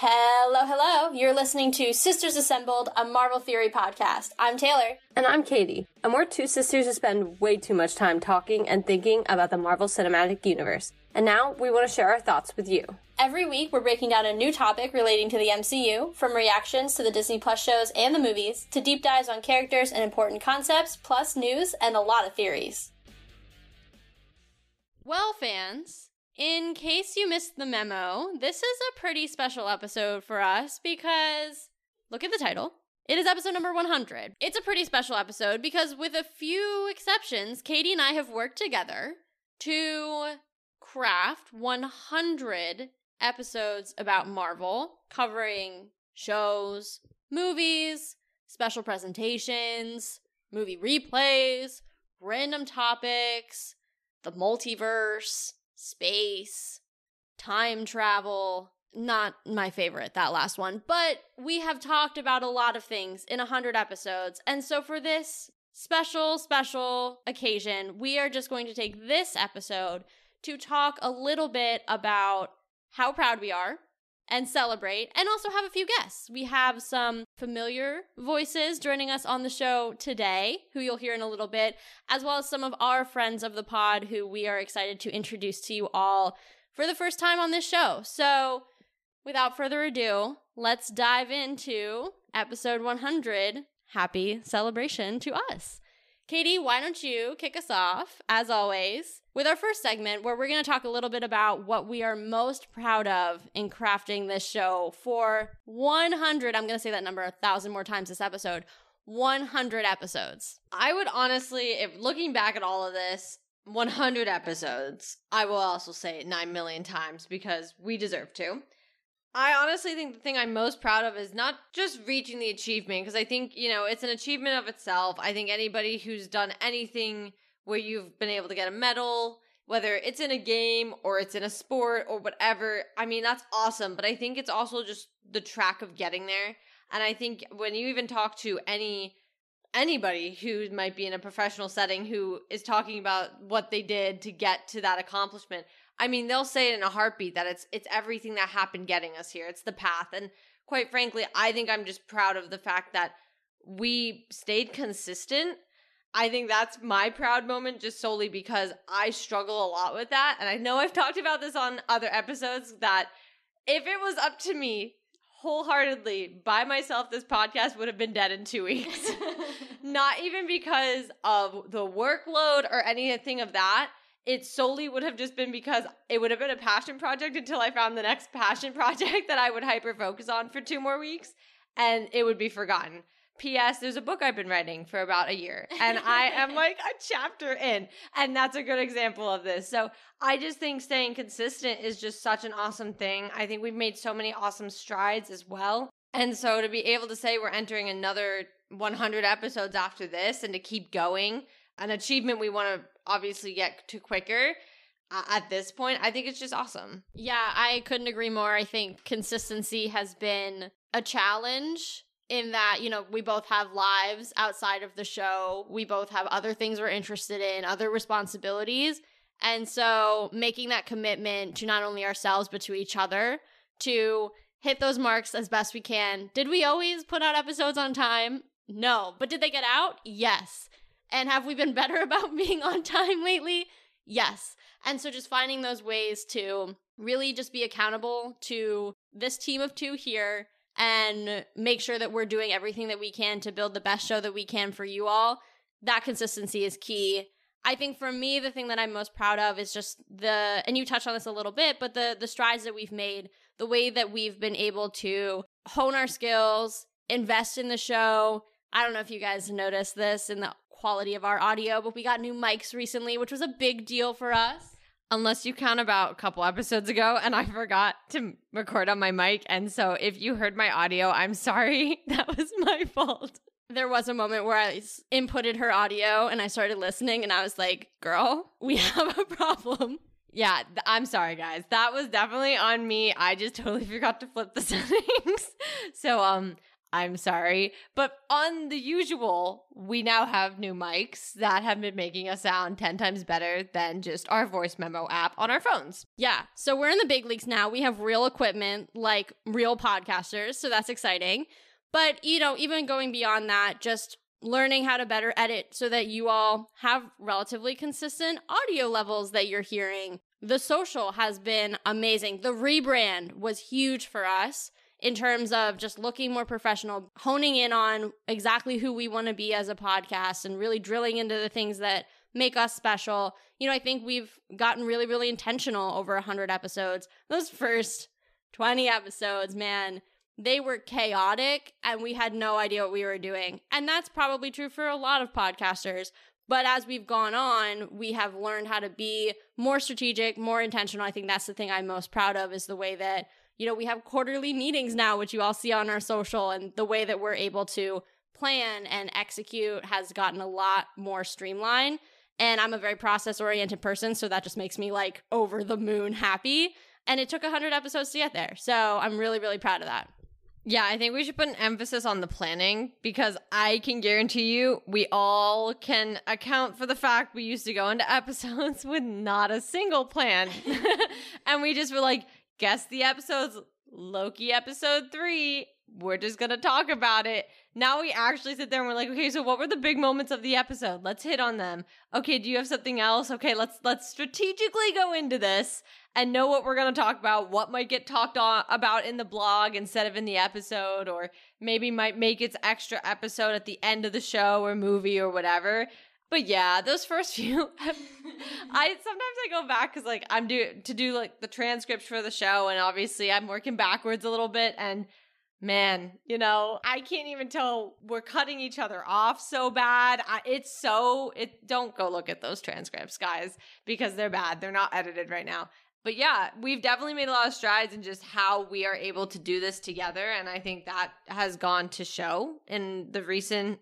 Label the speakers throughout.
Speaker 1: Hello, hello. You're listening to Sisters Assembled, a Marvel Theory podcast. I'm Taylor.
Speaker 2: And I'm Katie. And we're two sisters who spend way too much time talking and thinking about the Marvel Cinematic Universe. And now we want to share our thoughts with you.
Speaker 1: Every week, we're breaking down a new topic relating to the MCU, from reactions to the Disney Plus shows and the movies, to deep dives on characters and important concepts, plus news and a lot of theories.
Speaker 3: Well, fans, in case you missed the memo, this is a pretty special episode for us because look at the title. It is episode number 100. It's a pretty special episode because, with a few exceptions, Katie and I have worked together to craft 100 episodes about Marvel, covering shows, movies, special presentations, movie replays, random topics, the multiverse, space, time travel. Not my favorite, that last one, but we have talked about a lot of things in 100 episodes. And so for this special, special occasion, we are just going to take this episode to talk a little bit about how proud we are and celebrate, and also have a few guests. We have some familiar voices joining us on the show today, who you'll hear in a little bit, as well as some of our friends of the pod who we are excited to introduce to you all for the first time on this show. So, without further ado, let's dive into episode 100. Happy celebration to us. Katie, why don't you kick us off, as always, with our first segment where we're going to talk a little bit about what we are most proud of in crafting this show for 100. I'm going to say that number a thousand more times this episode 100 episodes.
Speaker 4: I would honestly, if looking back at all of this, 100 episodes, I will also say it 9 million times because we deserve to. I honestly think the thing I'm most proud of is not just reaching the achievement, because I think, you know, it's an achievement of itself. I think anybody who's done anything where you've been able to get a medal, whether it's in a game or it's in a sport or whatever, I mean, that's awesome. But I think it's also just the track of getting there. And I think when you even talk to any anybody who might be in a professional setting who is talking about what they did to get to that accomplishment, I mean, they'll say it in a heartbeat that it's it's everything that happened getting us here. It's the path. And quite frankly, I think I'm just proud of the fact that we stayed consistent. I think that's my proud moment just solely because I struggle a lot with that. And I know I've talked about this on other episodes that if it was up to me wholeheartedly by myself, this podcast would have been dead in two weeks. Not even because of the workload or anything of that it solely would have just been because it would have been a passion project until I found the next passion project that I would hyper focus on for two more weeks and it would be forgotten. P.S. There's a book I've been writing for about a year and I am like a chapter in. And that's a good example of this. So I just think staying consistent is just such an awesome thing. I think we've made so many awesome strides as well. And so to be able to say we're entering another 100 episodes after this and to keep going, an achievement we want to obviously get to quicker uh, at this point, I think it's just awesome.
Speaker 3: Yeah, I couldn't agree more. I think consistency has been a challenge in that, you know, we both have lives outside of the show. We both have other things we're interested in, other responsibilities. And so making that commitment to not only ourselves, but to each other to hit those marks as best we can. Did we always put out episodes on time? No. But did they get out? Yes. And have we been better about being on time lately? Yes. And so just finding those ways to really just be accountable to this team of two here and make sure that we're doing everything that we can to build the best show that we can for you all. That consistency is key. I think for me, the thing that I'm most proud of is just the, and you touched on this a little bit, but the the strides that we've made, the way that we've been able to hone our skills, invest in the show. I don't know if you guys noticed this in the quality of our audio, but we got new mics recently, which was a big deal for us.
Speaker 4: Unless you count about a couple episodes ago, and I forgot to record on my mic. And so if you heard my audio, I'm sorry. That was my fault.
Speaker 3: There was a moment where I inputted her audio and I started listening, and I was like, girl, we have a problem.
Speaker 4: Yeah, th- I'm sorry, guys. That was definitely on me. I just totally forgot to flip the settings. so, um, I'm sorry. But on the usual, we now have new mics that have been making us sound 10 times better than just our voice memo app on our phones.
Speaker 3: Yeah. So we're in the big leagues now. We have real equipment like real podcasters. So that's exciting. But, you know, even going beyond that, just learning how to better edit so that you all have relatively consistent audio levels that you're hearing. The social has been amazing. The rebrand was huge for us in terms of just looking more professional, honing in on exactly who we want to be as a podcast and really drilling into the things that make us special. You know, I think we've gotten really, really intentional over 100 episodes. Those first 20 episodes, man, they were chaotic and we had no idea what we were doing. And that's probably true for a lot of podcasters. But as we've gone on, we have learned how to be more strategic, more intentional. I think that's the thing I'm most proud of is the way that you know, we have quarterly meetings now, which you all see on our social, and the way that we're able to plan and execute has gotten a lot more streamlined. And I'm a very process oriented person, so that just makes me like over the moon happy. And it took 100 episodes to get there. So I'm really, really proud of that.
Speaker 4: Yeah, I think we should put an emphasis on the planning because I can guarantee you we all can account for the fact we used to go into episodes with not a single plan. and we just were like, guess the episodes Loki episode three. We're just gonna talk about it. Now we actually sit there and we're like, okay, so what were the big moments of the episode? Let's hit on them. Okay, do you have something else? Okay, let's let's strategically go into this and know what we're gonna talk about. What might get talked on, about in the blog instead of in the episode, or maybe might make its extra episode at the end of the show or movie or whatever. But yeah, those first few, I sometimes I go back because like I'm do to do like the transcripts for the show, and obviously I'm working backwards a little bit, and man, you know I can't even tell we're cutting each other off so bad. I, it's so it. Don't go look at those transcripts, guys, because they're bad. They're not edited right now. But yeah, we've definitely made a lot of strides in just how we are able to do this together, and I think that has gone to show in the recent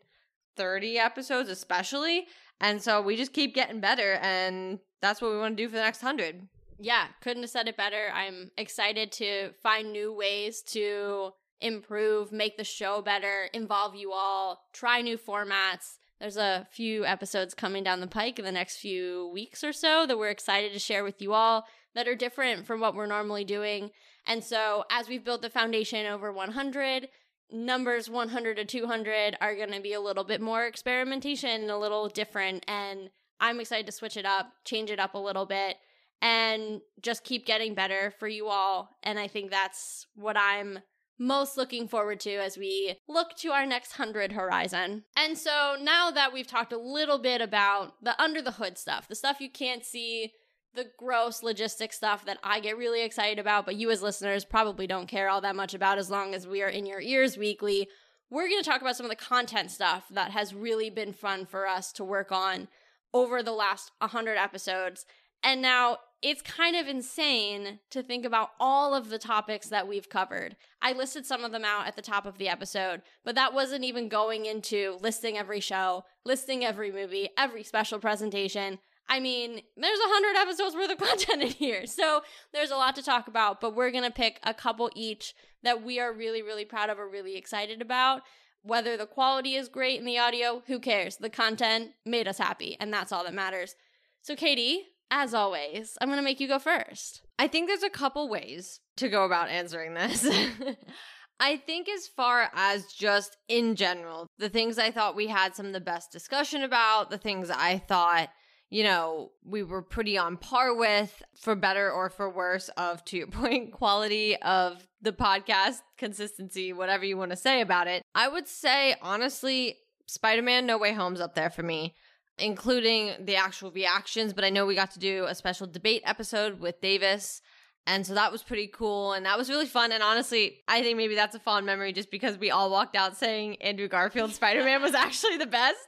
Speaker 4: 30 episodes, especially. And so we just keep getting better, and that's what we want to do for the next 100.
Speaker 3: Yeah, couldn't have said it better. I'm excited to find new ways to improve, make the show better, involve you all, try new formats. There's a few episodes coming down the pike in the next few weeks or so that we're excited to share with you all that are different from what we're normally doing. And so, as we've built the foundation over 100, numbers 100 to 200 are going to be a little bit more experimentation, a little different. And I'm excited to switch it up, change it up a little bit, and just keep getting better for you all. And I think that's what I'm most looking forward to as we look to our next 100 horizon. And so now that we've talked a little bit about the under the hood stuff, the stuff you can't see, the gross logistic stuff that I get really excited about, but you as listeners probably don't care all that much about as long as we are in your ears weekly. We're going to talk about some of the content stuff that has really been fun for us to work on over the last 100 episodes. And now it's kind of insane to think about all of the topics that we've covered. I listed some of them out at the top of the episode, but that wasn't even going into listing every show, listing every movie, every special presentation. I mean, there's a hundred episodes worth of content in here. So there's a lot to talk about, but we're gonna pick a couple each that we are really, really proud of or really excited about. Whether the quality is great in the audio, who cares? The content made us happy, and that's all that matters. So, Katie, as always, I'm gonna make you go first.
Speaker 4: I think there's a couple ways to go about answering this. I think, as far as just in general, the things I thought we had some of the best discussion about, the things I thought you know, we were pretty on par with, for better or for worse, of to your point, quality of the podcast, consistency, whatever you want to say about it. I would say, honestly, Spider Man No Way Home's up there for me, including the actual reactions. But I know we got to do a special debate episode with Davis. And so that was pretty cool. And that was really fun. And honestly, I think maybe that's a fond memory just because we all walked out saying Andrew Garfield Spider Man was actually the best.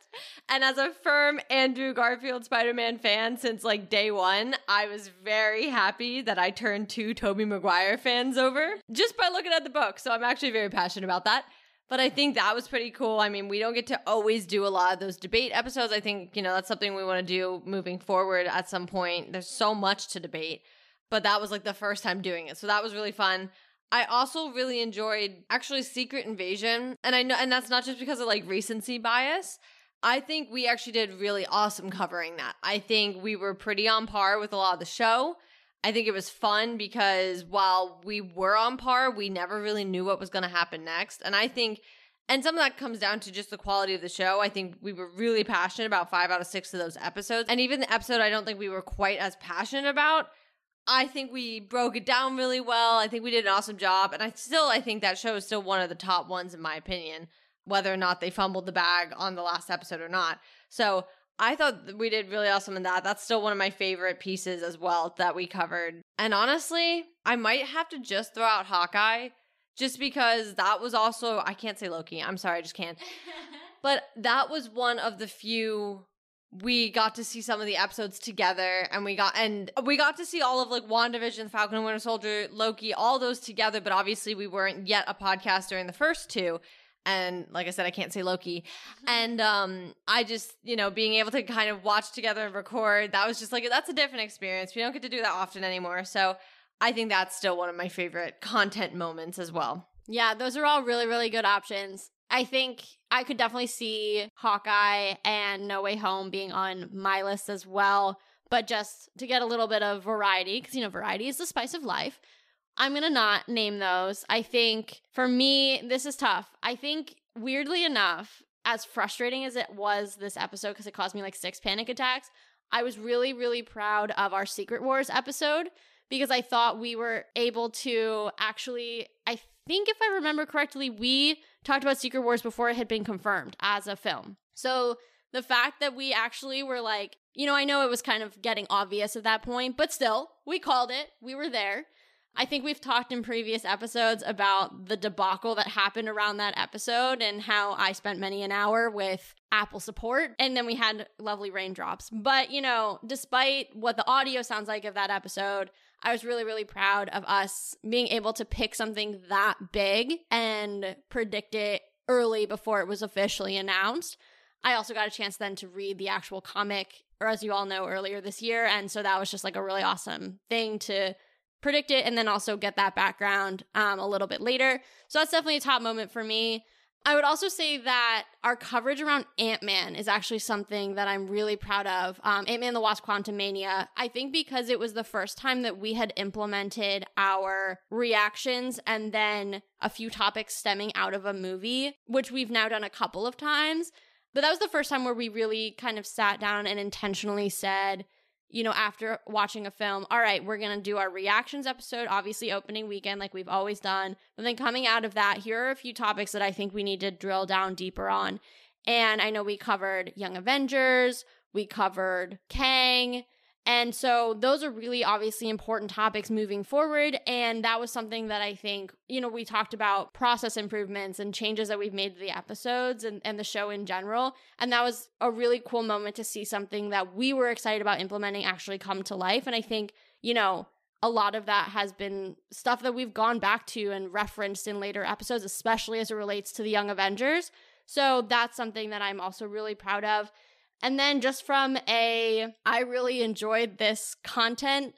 Speaker 4: And as a firm Andrew Garfield Spider Man fan since like day one, I was very happy that I turned two Tobey Maguire fans over just by looking at the book. So I'm actually very passionate about that. But I think that was pretty cool. I mean, we don't get to always do a lot of those debate episodes. I think, you know, that's something we want to do moving forward at some point. There's so much to debate but that was like the first time doing it. So that was really fun. I also really enjoyed actually Secret Invasion. And I know and that's not just because of like recency bias. I think we actually did really awesome covering that. I think we were pretty on par with a lot of the show. I think it was fun because while we were on par, we never really knew what was going to happen next. And I think and some of that comes down to just the quality of the show. I think we were really passionate about 5 out of 6 of those episodes. And even the episode I don't think we were quite as passionate about I think we broke it down really well. I think we did an awesome job. And I still I think that show is still one of the top ones in my opinion, whether or not they fumbled the bag on the last episode or not. So I thought we did really awesome in that. That's still one of my favorite pieces as well that we covered. And honestly, I might have to just throw out Hawkeye just because that was also I can't say Loki. I'm sorry, I just can't. but that was one of the few we got to see some of the episodes together and we got and we got to see all of like WandaVision, Falcon and Winter Soldier, Loki, all those together, but obviously we weren't yet a podcast during the first two. And like I said, I can't say Loki. Mm-hmm. And um I just, you know, being able to kind of watch together and record, that was just like that's a different experience. We don't get to do that often anymore. So I think that's still one of my favorite content moments as well.
Speaker 3: Yeah, those are all really, really good options. I think I could definitely see Hawkeye and No Way Home being on my list as well. But just to get a little bit of variety, because you know, variety is the spice of life, I'm going to not name those. I think for me, this is tough. I think, weirdly enough, as frustrating as it was this episode, because it caused me like six panic attacks, I was really, really proud of our Secret Wars episode because I thought we were able to actually, I think if I remember correctly, we talked about Secret Wars before it had been confirmed as a film. So the fact that we actually were like, you know, I know it was kind of getting obvious at that point, but still, we called it. We were there. I think we've talked in previous episodes about the debacle that happened around that episode and how I spent many an hour with Apple support and then we had lovely raindrops. But, you know, despite what the audio sounds like of that episode, I was really, really proud of us being able to pick something that big and predict it early before it was officially announced. I also got a chance then to read the actual comic, or as you all know, earlier this year. And so that was just like a really awesome thing to predict it and then also get that background um, a little bit later. So that's definitely a top moment for me. I would also say that our coverage around Ant Man is actually something that I'm really proud of. Um, Ant Man the Wasp Quantumania, I think because it was the first time that we had implemented our reactions and then a few topics stemming out of a movie, which we've now done a couple of times. But that was the first time where we really kind of sat down and intentionally said, you know, after watching a film, all right, we're going to do our reactions episode, obviously opening weekend, like we've always done. But then coming out of that, here are a few topics that I think we need to drill down deeper on. And I know we covered Young Avengers, we covered Kang, and so those are really obviously important topics moving forward. And that was something that I think, you know, we talked about process improvements and changes that we've made to the episodes and, and the show in general. And that was a really cool moment to see something that we were excited about implementing actually come to life. And I think, you know, a lot of that has been stuff that we've gone back to and referenced in later episodes, especially as it relates to the Young Avengers. So that's something that I'm also really proud of. And then just from a, I really enjoyed this content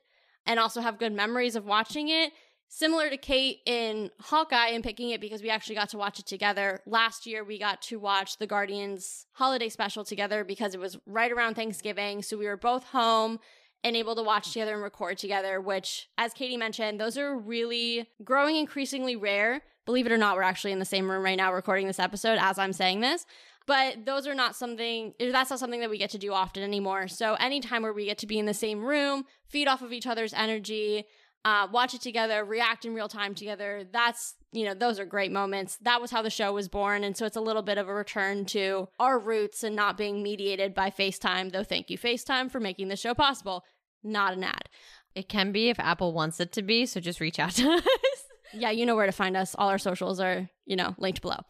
Speaker 3: and also have good memories of watching it. Similar to Kate in Hawkeye and picking it because we actually got to watch it together. Last year, we got to watch the Guardians holiday special together because it was right around Thanksgiving. So we were both home and able to watch together and record together, which, as Katie mentioned, those are really growing increasingly rare. Believe it or not, we're actually in the same room right now recording this episode as I'm saying this but those are not something that's not something that we get to do often anymore. So anytime where we get to be in the same room feed off of each other's energy uh, watch it together react in real time together that's you know those are great moments. That was how the show was born. And so it's a little bit of a return to our roots and not being mediated by facetime though thank you facetime for making the show possible. Not an ad.
Speaker 4: It can be if apple wants it to be so just reach out to us.
Speaker 3: Yeah you know where to find us. All our socials are you know linked below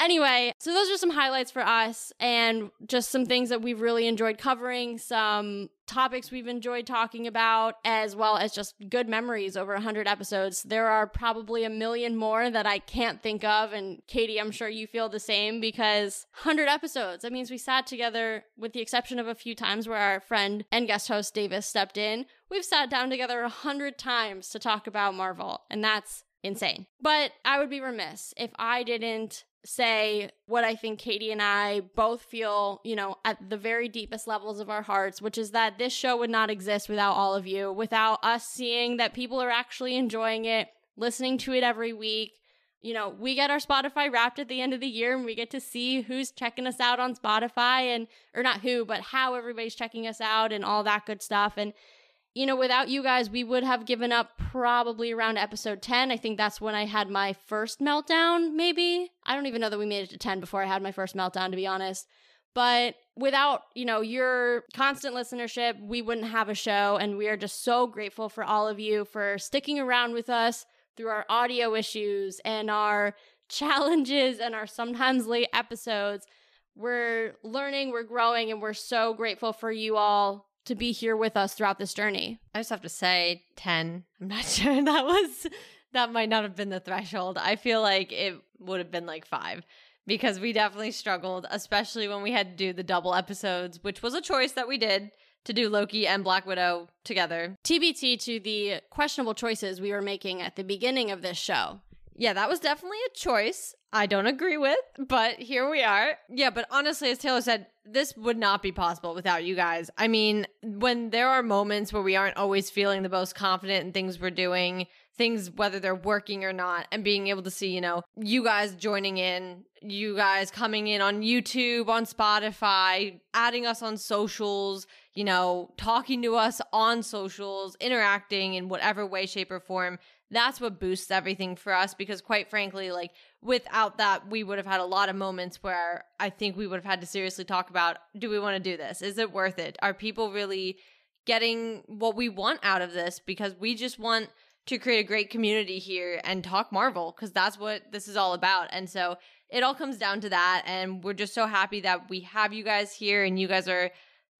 Speaker 3: Anyway, so those are some highlights for us and just some things that we've really enjoyed covering, some topics we've enjoyed talking about, as well as just good memories over 100 episodes. There are probably a million more that I can't think of. And Katie, I'm sure you feel the same because 100 episodes, that means we sat together, with the exception of a few times where our friend and guest host Davis stepped in. We've sat down together 100 times to talk about Marvel. And that's insane. But I would be remiss if I didn't say what I think Katie and I both feel, you know, at the very deepest levels of our hearts, which is that this show would not exist without all of you, without us seeing that people are actually enjoying it, listening to it every week. You know, we get our Spotify wrapped at the end of the year and we get to see who's checking us out on Spotify and, or not who, but how everybody's checking us out and all that good stuff. And you know, without you guys, we would have given up probably around episode 10. I think that's when I had my first meltdown, maybe. I don't even know that we made it to 10 before I had my first meltdown, to be honest. But without, you know, your constant listenership, we wouldn't have a show. And we are just so grateful for all of you for sticking around with us through our audio issues and our challenges and our sometimes late episodes. We're learning, we're growing, and we're so grateful for you all to be here with us throughout this journey.
Speaker 4: I just have to say 10. I'm not sure that was that might not have been the threshold. I feel like it would have been like 5 because we definitely struggled, especially when we had to do the double episodes, which was a choice that we did to do Loki and Black Widow together.
Speaker 3: TBT to the questionable choices we were making at the beginning of this show.
Speaker 4: Yeah, that was definitely a choice I don't agree with, but here we are. Yeah, but honestly, as Taylor said, this would not be possible without you guys. I mean, when there are moments where we aren't always feeling the most confident in things we're doing, things whether they're working or not, and being able to see, you know, you guys joining in, you guys coming in on YouTube, on Spotify, adding us on socials, you know, talking to us on socials, interacting in whatever way, shape, or form that's what boosts everything for us because quite frankly like without that we would have had a lot of moments where i think we would have had to seriously talk about do we want to do this? Is it worth it? Are people really getting what we want out of this? Because we just want to create a great community here and talk marvel because that's what this is all about. And so it all comes down to that and we're just so happy that we have you guys here and you guys are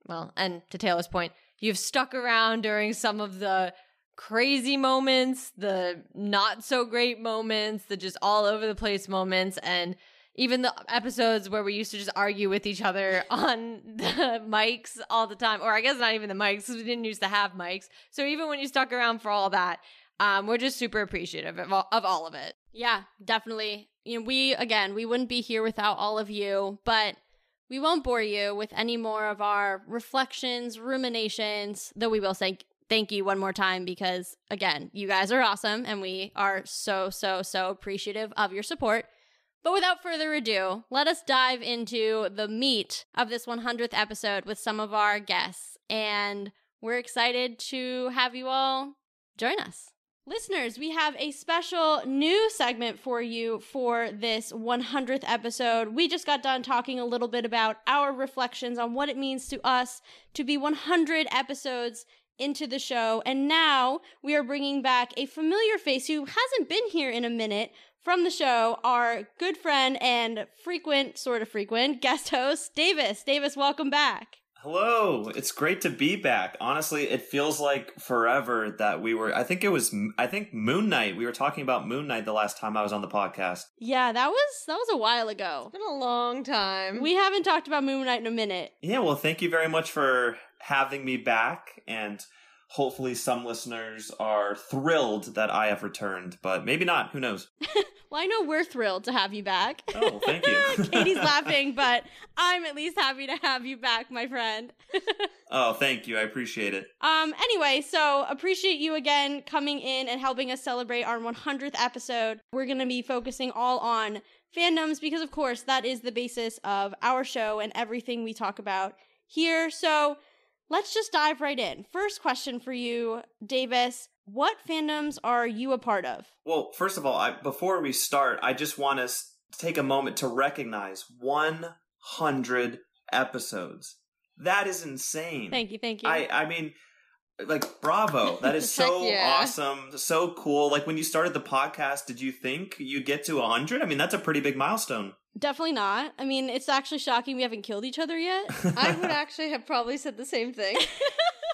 Speaker 4: well and to taylor's point you've stuck around during some of the crazy moments, the not so great moments, the just all over the place moments, and even the episodes where we used to just argue with each other on the mics all the time, or I guess not even the mics because we didn't used to have mics. So even when you stuck around for all that, um, we're just super appreciative of all, of all of it.
Speaker 3: Yeah, definitely. You know, we again, we wouldn't be here without all of you, but we won't bore you with any more of our reflections, ruminations, though we will say thank you one more time because, again, you guys are awesome and we are so, so, so appreciative of your support. But without further ado, let us dive into the meat of this 100th episode with some of our guests. And we're excited to have you all join us. Listeners, we have a special new segment for you for this 100th episode. We just got done talking a little bit about our reflections on what it means to us to be 100 episodes into the show. And now we are bringing back a familiar face who hasn't been here in a minute from the show, our good friend and frequent, sort of frequent guest host, Davis. Davis, welcome back.
Speaker 5: Hello, it's great to be back. Honestly, it feels like forever that we were. I think it was. I think Moon Knight. We were talking about Moon Knight the last time I was on the podcast.
Speaker 3: Yeah, that was that was a while ago.
Speaker 4: It's been a long time.
Speaker 3: We haven't talked about Moon Knight in a minute.
Speaker 5: Yeah, well, thank you very much for having me back, and hopefully some listeners are thrilled that I have returned, but maybe not. Who knows?
Speaker 3: well, I know we're thrilled to have you back.
Speaker 5: Oh, thank you.
Speaker 3: Katie's laughing, but I'm at least happy to have you back, my friend.
Speaker 5: oh, thank you. I appreciate it.
Speaker 3: Um anyway, so appreciate you again coming in and helping us celebrate our 100th episode. We're going to be focusing all on fandoms because of course that is the basis of our show and everything we talk about here. So, let's just dive right in. First question for you, Davis. What fandoms are you a part of?
Speaker 5: Well, first of all, I, before we start, I just want us to take a moment to recognize 100 episodes. That is insane.
Speaker 3: Thank you, thank you.
Speaker 5: I, I mean, like, bravo. That is so yeah. awesome. So cool. Like, when you started the podcast, did you think you'd get to 100? I mean, that's a pretty big milestone.
Speaker 3: Definitely not. I mean, it's actually shocking we haven't killed each other yet.
Speaker 4: I would actually have probably said the same thing.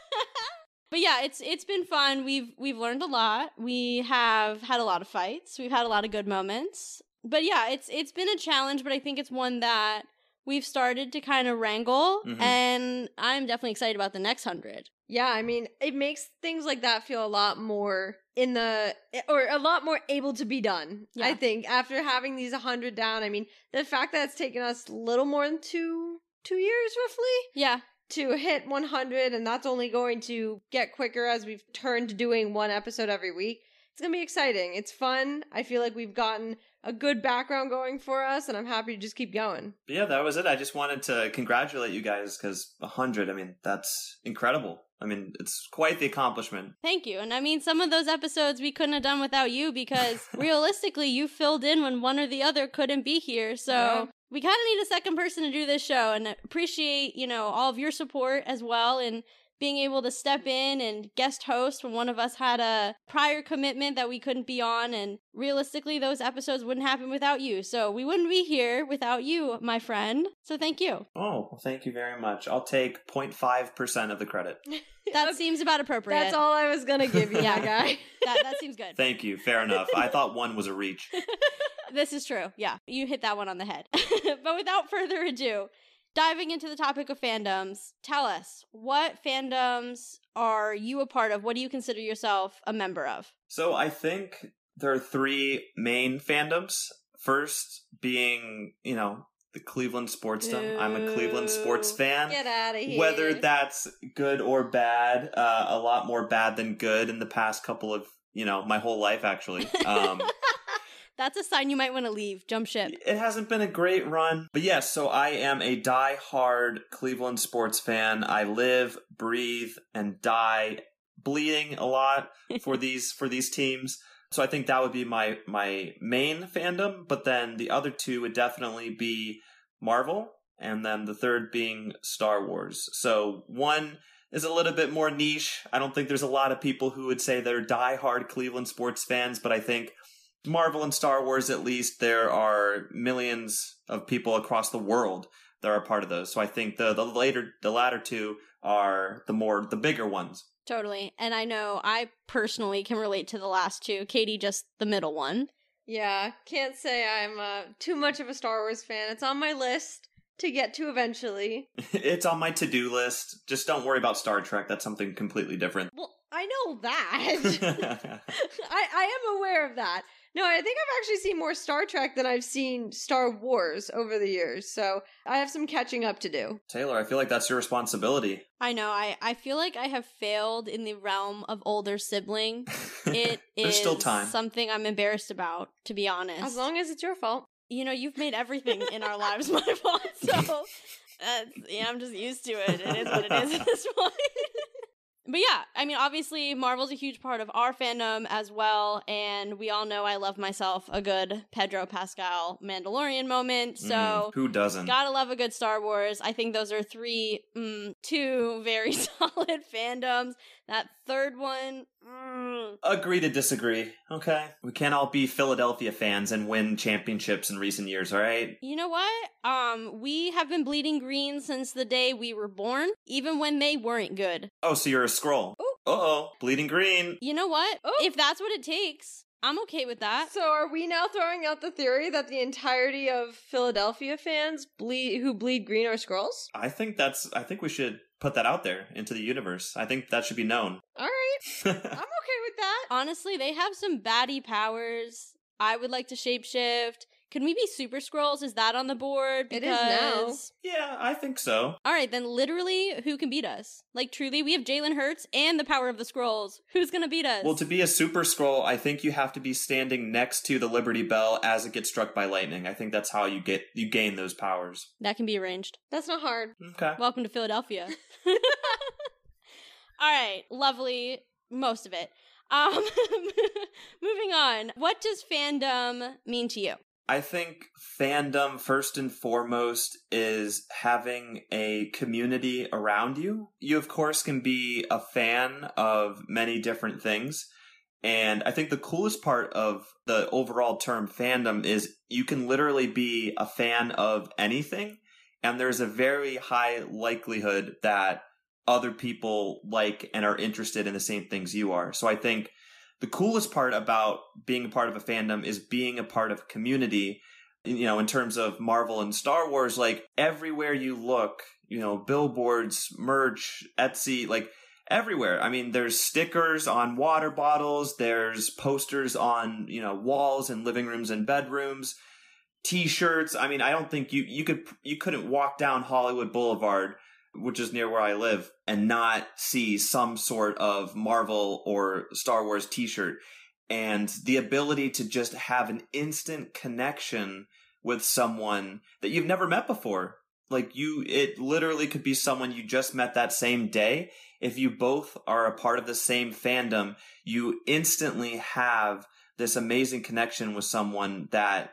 Speaker 3: but yeah, it's it's been fun. We've we've learned a lot. We have had a lot of fights. We've had a lot of good moments. But yeah, it's it's been a challenge, but I think it's one that we've started to kind of wrangle mm-hmm. and I'm definitely excited about the next 100.
Speaker 4: Yeah, I mean, it makes things like that feel a lot more in the eh, or a lot more able to be done.
Speaker 3: Yeah.
Speaker 4: I think after having these 100 down, I mean, the fact that it's taken us a little more than 2 2 years roughly
Speaker 3: Yeah.
Speaker 4: to hit 100 and that's only going to get quicker as we've turned to doing one episode every week. It's going to be exciting. It's fun. I feel like we've gotten a good background going for us and I'm happy to just keep going.
Speaker 5: But yeah, that was it. I just wanted to congratulate you guys because 100, I mean, that's incredible. I mean, it's quite the accomplishment.
Speaker 3: Thank you. And I mean, some of those episodes we couldn't have done without you because realistically, you filled in when one or the other couldn't be here. So
Speaker 4: Yeah.
Speaker 3: we kind of need a second person to do this show and appreciate, you know, all of your support as well and being able to step in and guest host when one of us had a prior commitment that we couldn't be on. And realistically, those episodes wouldn't happen without you. So we wouldn't be here without you, my friend. So thank you.
Speaker 5: Oh, well, thank you very much. I'll take 0.5% of the credit.
Speaker 3: That
Speaker 4: Okay,
Speaker 3: seems about appropriate.
Speaker 4: That's all I was going to give you,
Speaker 3: Yeah.
Speaker 4: guy.
Speaker 3: That, that seems good.
Speaker 5: Thank you. Fair enough. I thought one was a reach.
Speaker 3: This is true. Yeah, you hit that one on the head. but without further ado, diving into the topic of fandoms, tell us what fandoms are you a part of? What do you consider yourself a member of?
Speaker 5: So I think there are three main fandoms. First being, you know, the Cleveland sportsdom. I'm a Cleveland sports fan.
Speaker 4: Get out of here.
Speaker 5: Whether that's good or bad, uh, a lot more bad than good in the past couple of, you know, my whole life actually. Um,
Speaker 3: That's a sign you might want to leave. Jump ship.
Speaker 5: It hasn't been a great run. But yes, so I am a die-hard Cleveland sports fan. I live, breathe, and die bleeding a lot for these for these teams. So I think that would be my my main fandom, but then the other two would definitely be Marvel and then the third being Star Wars. So one is a little bit more niche. I don't think there's a lot of people who would say they're die-hard Cleveland sports fans, but I think Marvel and Star Wars, at least, there are millions of people across the world that are part of those. So I think the the later the latter two are the more the bigger ones.
Speaker 3: Totally. And I know I personally can relate to the last two. Katie, just the middle one.
Speaker 4: Yeah, can't say I'm uh, too much of a Star Wars fan. It's on my list to get to eventually.
Speaker 5: it's on my to do list. Just don't worry about Star Trek. That's something completely different.
Speaker 4: Well, I know that. I, I am aware of that. No, I think I've actually seen more Star Trek than I've seen Star Wars over the years, so I have some catching up to do.
Speaker 5: Taylor, I feel like that's your responsibility.
Speaker 3: I know. I, I feel like I have failed in the realm of older sibling. It is
Speaker 5: still time.
Speaker 3: something I'm embarrassed about, to be honest.
Speaker 4: As long as it's your fault.
Speaker 3: you know, you've made everything in our lives my fault, so that's, uh, yeah, I'm just used to it. It is what it is at this point. But yeah, I mean, obviously, Marvel's a huge part of our fandom as well, and we all know I love myself a good Pedro Pascal Mandalorian moment. So
Speaker 5: Mm, who doesn't?
Speaker 3: Gotta love a good Star Wars. I think those are three, mm, two very solid fandoms. That third one, mm,
Speaker 5: Agree to disagree. Okay, we can't all be Philadelphia fans and win championships in recent years. All right.
Speaker 3: you know what? Um, we have been bleeding green since the day we were born, even when they weren't good.
Speaker 5: Oh, so you're a Skrull.
Speaker 4: Ooh.
Speaker 5: Uh oh, bleeding green.
Speaker 3: You know what?
Speaker 4: Oh.
Speaker 3: If that's what it takes, I'm okay with that.
Speaker 4: So are we now throwing out the theory that the entirety of Philadelphia fans bleed who bleed green are Skrulls?
Speaker 5: I think that's. I think we should put that out there into the universe. I think that should be known.
Speaker 4: All right, I'm okay with that.
Speaker 3: Honestly, they have some baddie powers. I would like to shapeshift. Can we be super Skrulls? Is that on the board?
Speaker 4: It is now.
Speaker 5: Yeah, I think so.
Speaker 3: All right, then literally, who can beat us? Like, truly, we have Jalen Hurts and the power of the Skrulls. Who's gonna beat us?
Speaker 5: Well, to be a super Skrull, I think you have to be standing next to the Liberty Bell as it gets struck by lightning. I think that's how you get you gain those powers.
Speaker 3: that can be arranged.
Speaker 4: That's not hard.
Speaker 5: Okay.
Speaker 3: Welcome to Philadelphia. All right, lovely. Most of it. Um, moving on. What does fandom mean to you?
Speaker 5: I think fandom, first and foremost, is having a community around you. You, of course, can be a fan of many different things. And I think the coolest part of the overall term fandom is you can literally be a fan of anything. And there's a very high likelihood that other people like and are interested in the same things you are. So I think the coolest part about being a part of a fandom is being a part of community. You know, in terms of Marvel and Star Wars, like everywhere you look, you know, billboards, merch, Etsy, like everywhere. I mean, there's stickers on water bottles, there's posters on, you know, walls and living rooms and bedrooms, t-shirts. I mean, I don't think you you could you couldn't walk down Hollywood Boulevard, which is near where I live, and not see some sort of Marvel or Star Wars t-shirt. And the ability to just have an instant connection with someone that you've never met before. Like you, it literally could be someone you just met that same day. If you both are a part of the same fandom, you instantly have this amazing connection with someone that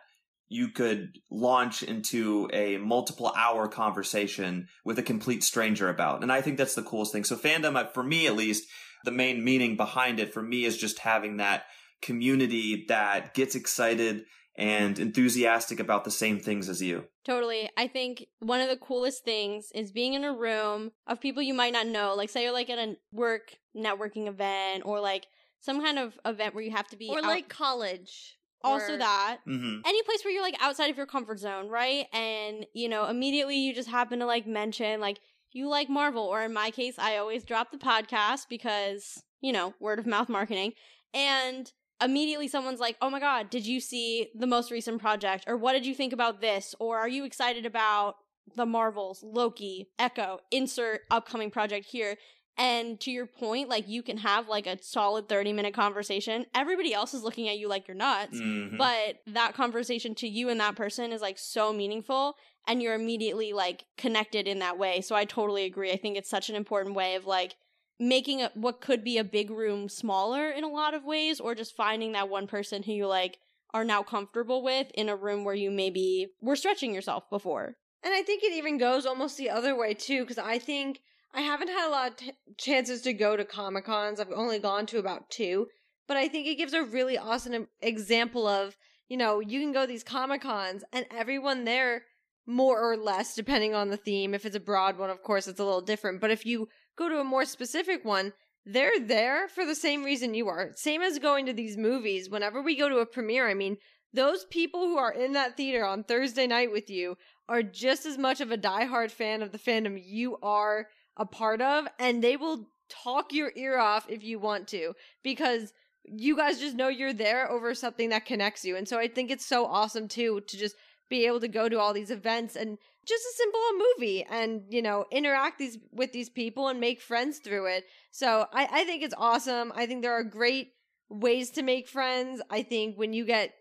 Speaker 5: you could launch into a multiple hour conversation with a complete stranger about. And I think that's the coolest thing. So fandom, uh, for me at least, the main meaning behind it for me is just having that community that gets excited and enthusiastic about the same things as you.
Speaker 3: Totally. I think one of the coolest things is being in a room of people you might not know. Like, say you're like at a work networking event or like some kind of event where you have to be
Speaker 4: or
Speaker 3: out-
Speaker 4: like college.
Speaker 3: Also
Speaker 4: or-
Speaker 3: that
Speaker 5: hmm
Speaker 3: any place where you're like outside of your comfort zone, right? And you know, immediately you just happen to like mention like you like Marvel, or in my case, I always drop the podcast because you know word of mouth marketing, and immediately someone's like, "Oh my god, did you see the most recent project? Or what did you think about this? Or are you excited about the Marvels, Loki, Echo? Insert upcoming project here." And to your point, like you can have like a solid 30 minute conversation. Everybody else is looking at you like you're nuts
Speaker 5: Mhm.
Speaker 3: but that conversation to you and that person is like so meaningful and you're immediately like connected in that way so i totally agree i think it's such an important way of like making a, what could be a big room smaller in a lot of ways or just finding that one person who you like are now comfortable with in a room where you maybe were stretching yourself before
Speaker 4: And I think it even goes almost the other way too, because I think I haven't had a lot of t- chances to go to Comic Cons. I've only gone to about two, but I think it gives a really awesome example of, you know, you can go to these Comic Cons and everyone there, more or less, depending on the theme. If it's a broad one, of course, it's a little different. But if you go to a more specific one, they're there for the same reason you are. Same as going to these movies. Whenever we go to a premiere, I mean, those people who are in that theater on Thursday night with you are just as much of a diehard fan of the fandom you are a part of, and they will talk your ear off if you want to, because you guys just know you're there over something that connects you. And so I think it's so awesome too to just be able to go to all these events and just a simple movie and you know interact these with these people and make friends through it. So I, I think it's awesome. I think there are great ways to make friends. I think when you get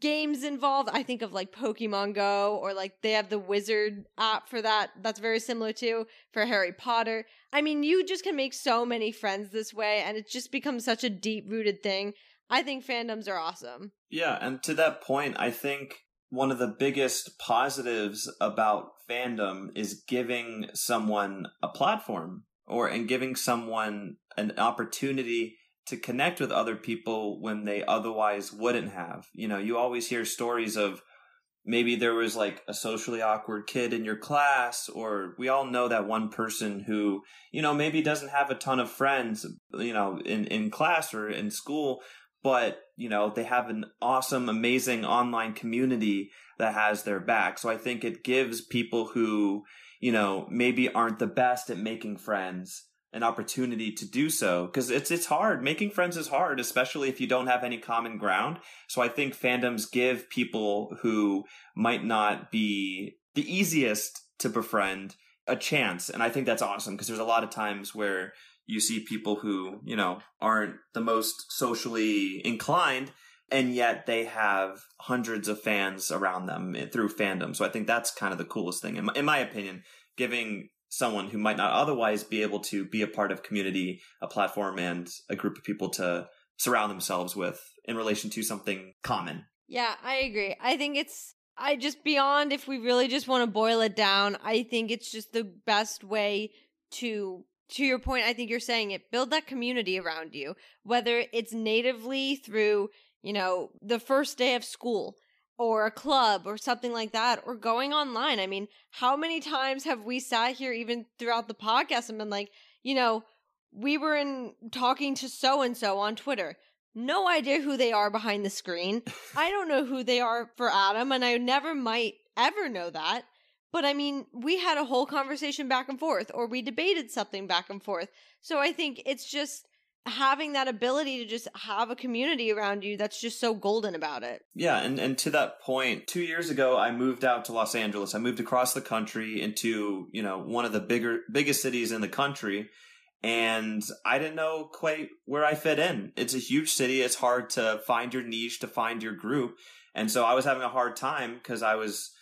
Speaker 4: games involved. I think of like pokemon go or like they have the wizard app for that. That's very similar to for harry potter. I mean you just can make so many friends this way and it just becomes such a deep rooted thing. I think fandoms are awesome.
Speaker 5: Yeah, and to that point, I think one of the biggest positives about fandom is giving someone a platform or and giving someone an opportunity to connect with other people when they otherwise wouldn't have. You know, you always hear stories of maybe there was like a socially awkward kid in your class or we all know that one person who, you know, maybe doesn't have a ton of friends, you know, in in class or in school, but you know they have an awesome amazing online community that has their back so i think it gives people who you know maybe aren't the best at making friends an opportunity to do so because it's it's hard making friends is hard especially if you don't have any common ground so i think fandoms give people who might not be the easiest to befriend a chance and i think that's awesome because there's a lot of times where you see people who, you know, aren't the most socially inclined and yet they have hundreds of fans around them eh, through fandom. So I think that's kind of the coolest thing in my, in my opinion, giving someone who might not otherwise be able to be a part of community, a platform and a group of people to surround themselves with in relation to something common.
Speaker 4: Yeah, I agree. I think it's I just beyond if we really just want to boil it down, I think it's just the best way to to your point, I think you're saying it, build that community around you, whether it's natively through, you know, the first day of school or a club or something like that, or going online. I mean, how many times have we sat here even throughout the podcast and been like, you know, we were in talking to so and so on Twitter. No idea who they are behind the screen. I don't know who they are for Adam, and I never might ever know that. But I mean, we had a whole conversation back and forth, or we debated something back and forth. So I think it's just having that ability to just have a community around you that's just so golden about it.
Speaker 5: Yeah, and, and to that point, two years ago I moved out to Los Angeles. I moved across the country into, you know, one of the bigger biggest cities in the country. And I didn't know quite where I fit in. It's a huge city. It's hard to find your niche, to find your group. And so I was having a hard time because I was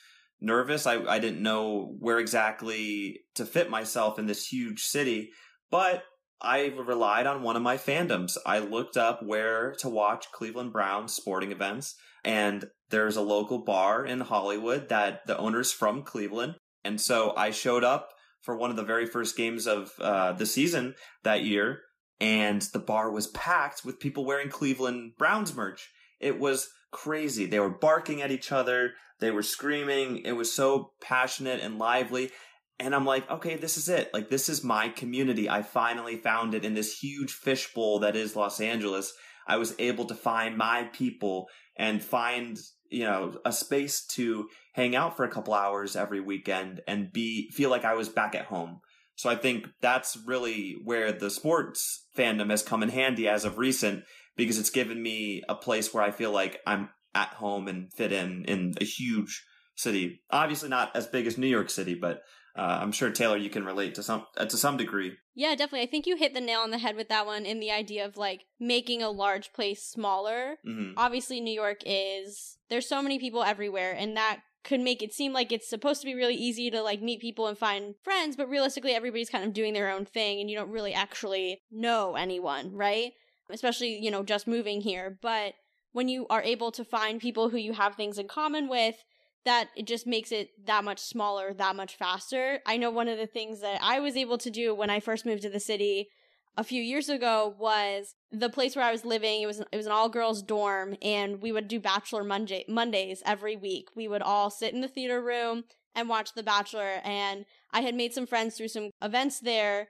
Speaker 5: nervous. I, I didn't know where exactly to fit myself in this huge city. But I relied on one of my fandoms. I looked up where to watch Cleveland Browns sporting events, and there's a local bar in Hollywood that the owner's from Cleveland. And so I showed up for one of the very first games of uh, the season that year, and the bar was packed with people wearing Cleveland Browns merch. It was crazy. They were barking at each other, they were screaming. It was so passionate and lively. And I'm like, okay, this is it. Like, this is my community. I finally found it in this huge fishbowl that is Los Angeles. I was able to find my people and find, you know, a space to hang out for a couple hours every weekend and be, feel like I was back at home. So I think that's really where the sports fandom has come in handy as of recent because it's given me a place where I feel like I'm at home and fit in in a huge city. Obviously not as big as New York City, but uh, I'm sure Taylor, you can relate to some uh, to some degree.
Speaker 3: Yeah, definitely. I think you hit the nail on the head with that one in the idea of like making a large place smaller.
Speaker 5: hmm
Speaker 3: Obviously, New York is there's so many people everywhere, and that could make it seem like it's supposed to be really easy to like meet people and find friends, but realistically, everybody's kind of doing their own thing, and you don't really actually know anyone, right? Especially you know just moving here, but when you are able to find people who you have things in common with that it just makes it that much smaller, that much faster. I know one of the things that I was able to do when I first moved to the city a few years ago was the place where I was living. It was it was an all girls dorm, and we would do Bachelor Monday Mondays every week. We would all sit in the theater room and watch The Bachelor, and I had made some friends through some events there.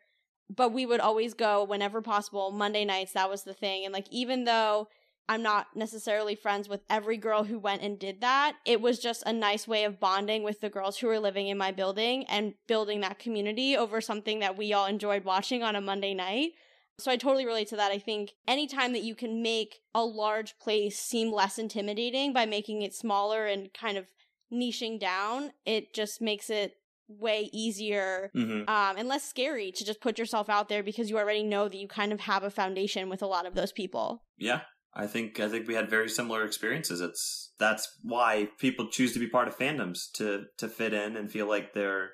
Speaker 3: But we would always go whenever possible. Monday nights, that was the thing. And like, even though I'm not necessarily friends with every girl who went and did that. It was just a nice way of bonding with the girls who were living in my building and building that community over something that we all enjoyed watching on a Monday night. So I totally relate to that. I think anytime that you can make a large place seem less intimidating by making it smaller and kind of niching down, it just makes it way easier
Speaker 5: hmm
Speaker 3: um, and less scary to just put yourself out there because you already know that you kind of have a foundation with a lot of those people.
Speaker 5: Yeah, I think I think we had very similar experiences. It's that's why people choose to be part of fandoms to to fit in and feel like they're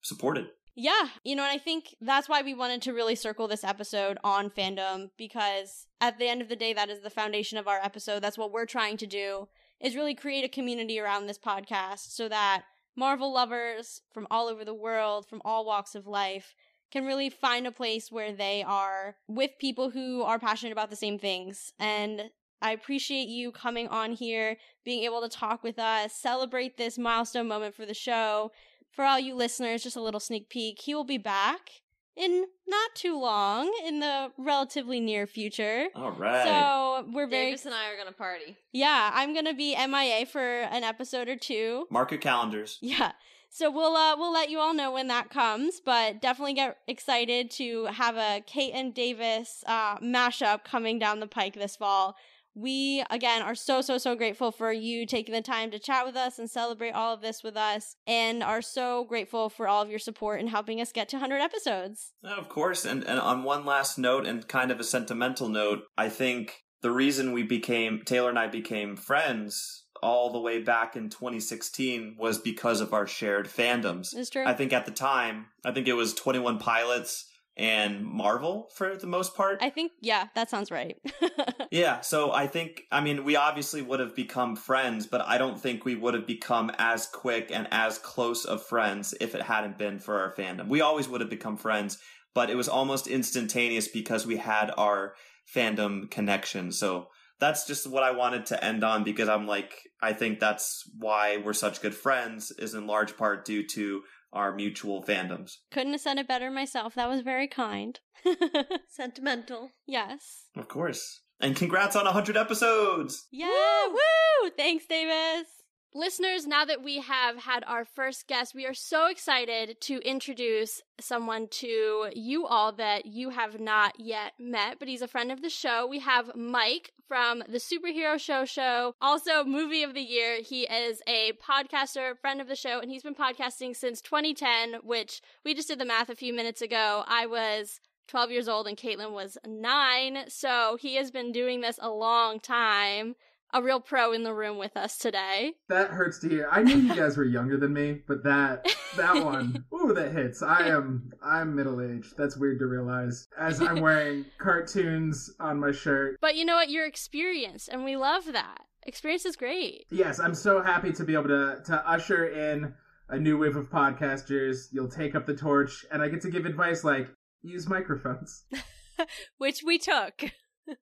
Speaker 5: supported.
Speaker 3: Yeah, you know, and I think that's why we wanted to really circle this episode on fandom because at the end of the day, that is the foundation of our episode. That's what we're trying to do is really create a community around this podcast so that Marvel lovers from all over the world, from all walks of life, can really find a place where they are with people who are passionate about the same things. And I appreciate you coming on here, being able to talk with us, celebrate this milestone moment for the show. For all you listeners, just a little sneak peek. He will be back in not too long, in the relatively near future.
Speaker 5: All right.
Speaker 3: So we're very
Speaker 4: Davis and I are gonna party.
Speaker 3: yeah. I'm gonna be MIA for an episode or two.
Speaker 5: Mark your calendars.
Speaker 3: Yeah. So we'll uh we'll let you all know when that comes, but definitely get excited to have a Kate and Davis uh mashup coming down the pike this fall. We again are so so so grateful for you taking the time to chat with us and celebrate all of this with us and are so grateful for all of your support in helping us get to 100 episodes.
Speaker 5: Of course, and, and on one last note, and kind of a sentimental note, I think the reason we became Taylor and I became friends all the way back in 2016 was because of our shared fandoms.
Speaker 3: Is true.
Speaker 5: I think at the time, I think it was 21 Pilots and Marvel for the most part.
Speaker 3: I think yeah, that sounds right.
Speaker 5: Yeah, so I think, I mean, we obviously would have become friends, but I don't think we would have become as quick and as close of friends if it hadn't been for our fandom. We always would have become friends, but it was almost instantaneous because we had our fandom connection. So that's just what I wanted to end on because I'm like, I think that's why we're such good friends is in large part due to our mutual fandoms.
Speaker 3: Couldn't have said it better myself. That was very kind.
Speaker 4: Sentimental.
Speaker 3: yes.
Speaker 5: Of course. And congrats on 100 episodes!
Speaker 3: Yeah. Woo! Thanks, Davis. Listeners, now that we have had our first guest, we are so excited to introduce someone to you all that you have not yet met, but he's a friend of the show. We have Mike from the Superhero Show Show, also Movie of the Year. He is a podcaster, friend of the show, and he's been podcasting since 2010, which we just did the math a few minutes ago. I was 12 years old and Caitlin was nine, so he has been doing this a long time a real pro in the room with us today.
Speaker 6: That hurts to hear. I knew you guys were younger than me, but that that one, ooh, that hits. I am I'm middle aged. That's weird to realize as I'm wearing cartoons on my shirt.
Speaker 3: But you know what? You're experienced, and we love that. Experience is great.
Speaker 6: Yes, I'm so happy to be able to to usher in a new wave of podcasters. You'll take up the torch, and I get to give advice like use microphones.
Speaker 4: Which we took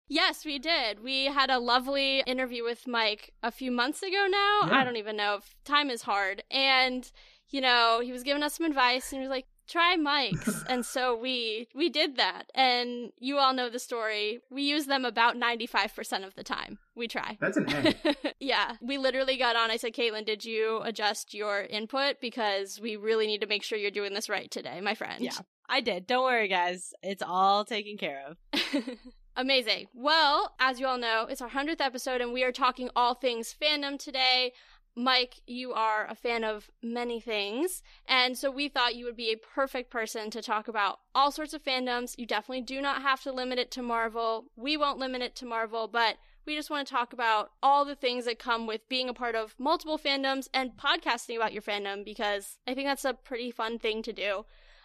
Speaker 3: yes, we did. We had a lovely interview with Mike a few months ago now. Yeah. I don't even know if time is hard. And, you know, he was giving us some advice and he was like, try mics. and so we we did that. And you all know the story. We use them about 95% of the time. We try.
Speaker 6: That's an A.
Speaker 3: yeah. We literally got on. I said, Caitlin, did you adjust your input? Because we really need to make sure you're doing this right today, my friend.
Speaker 4: Yeah. I did. Don't worry, guys. It's all taken care of.
Speaker 3: Amazing. Well, as you all know, it's our 100th episode and we are talking all things fandom today. Mike, you are a fan of many things, and so we thought you would be a perfect person to talk about all sorts of fandoms. You definitely do not have to limit it to Marvel. We won't limit it to Marvel, but we just want to talk about all the things that come with being a part of multiple fandoms and podcasting about your fandom because I think that's a pretty fun thing to do.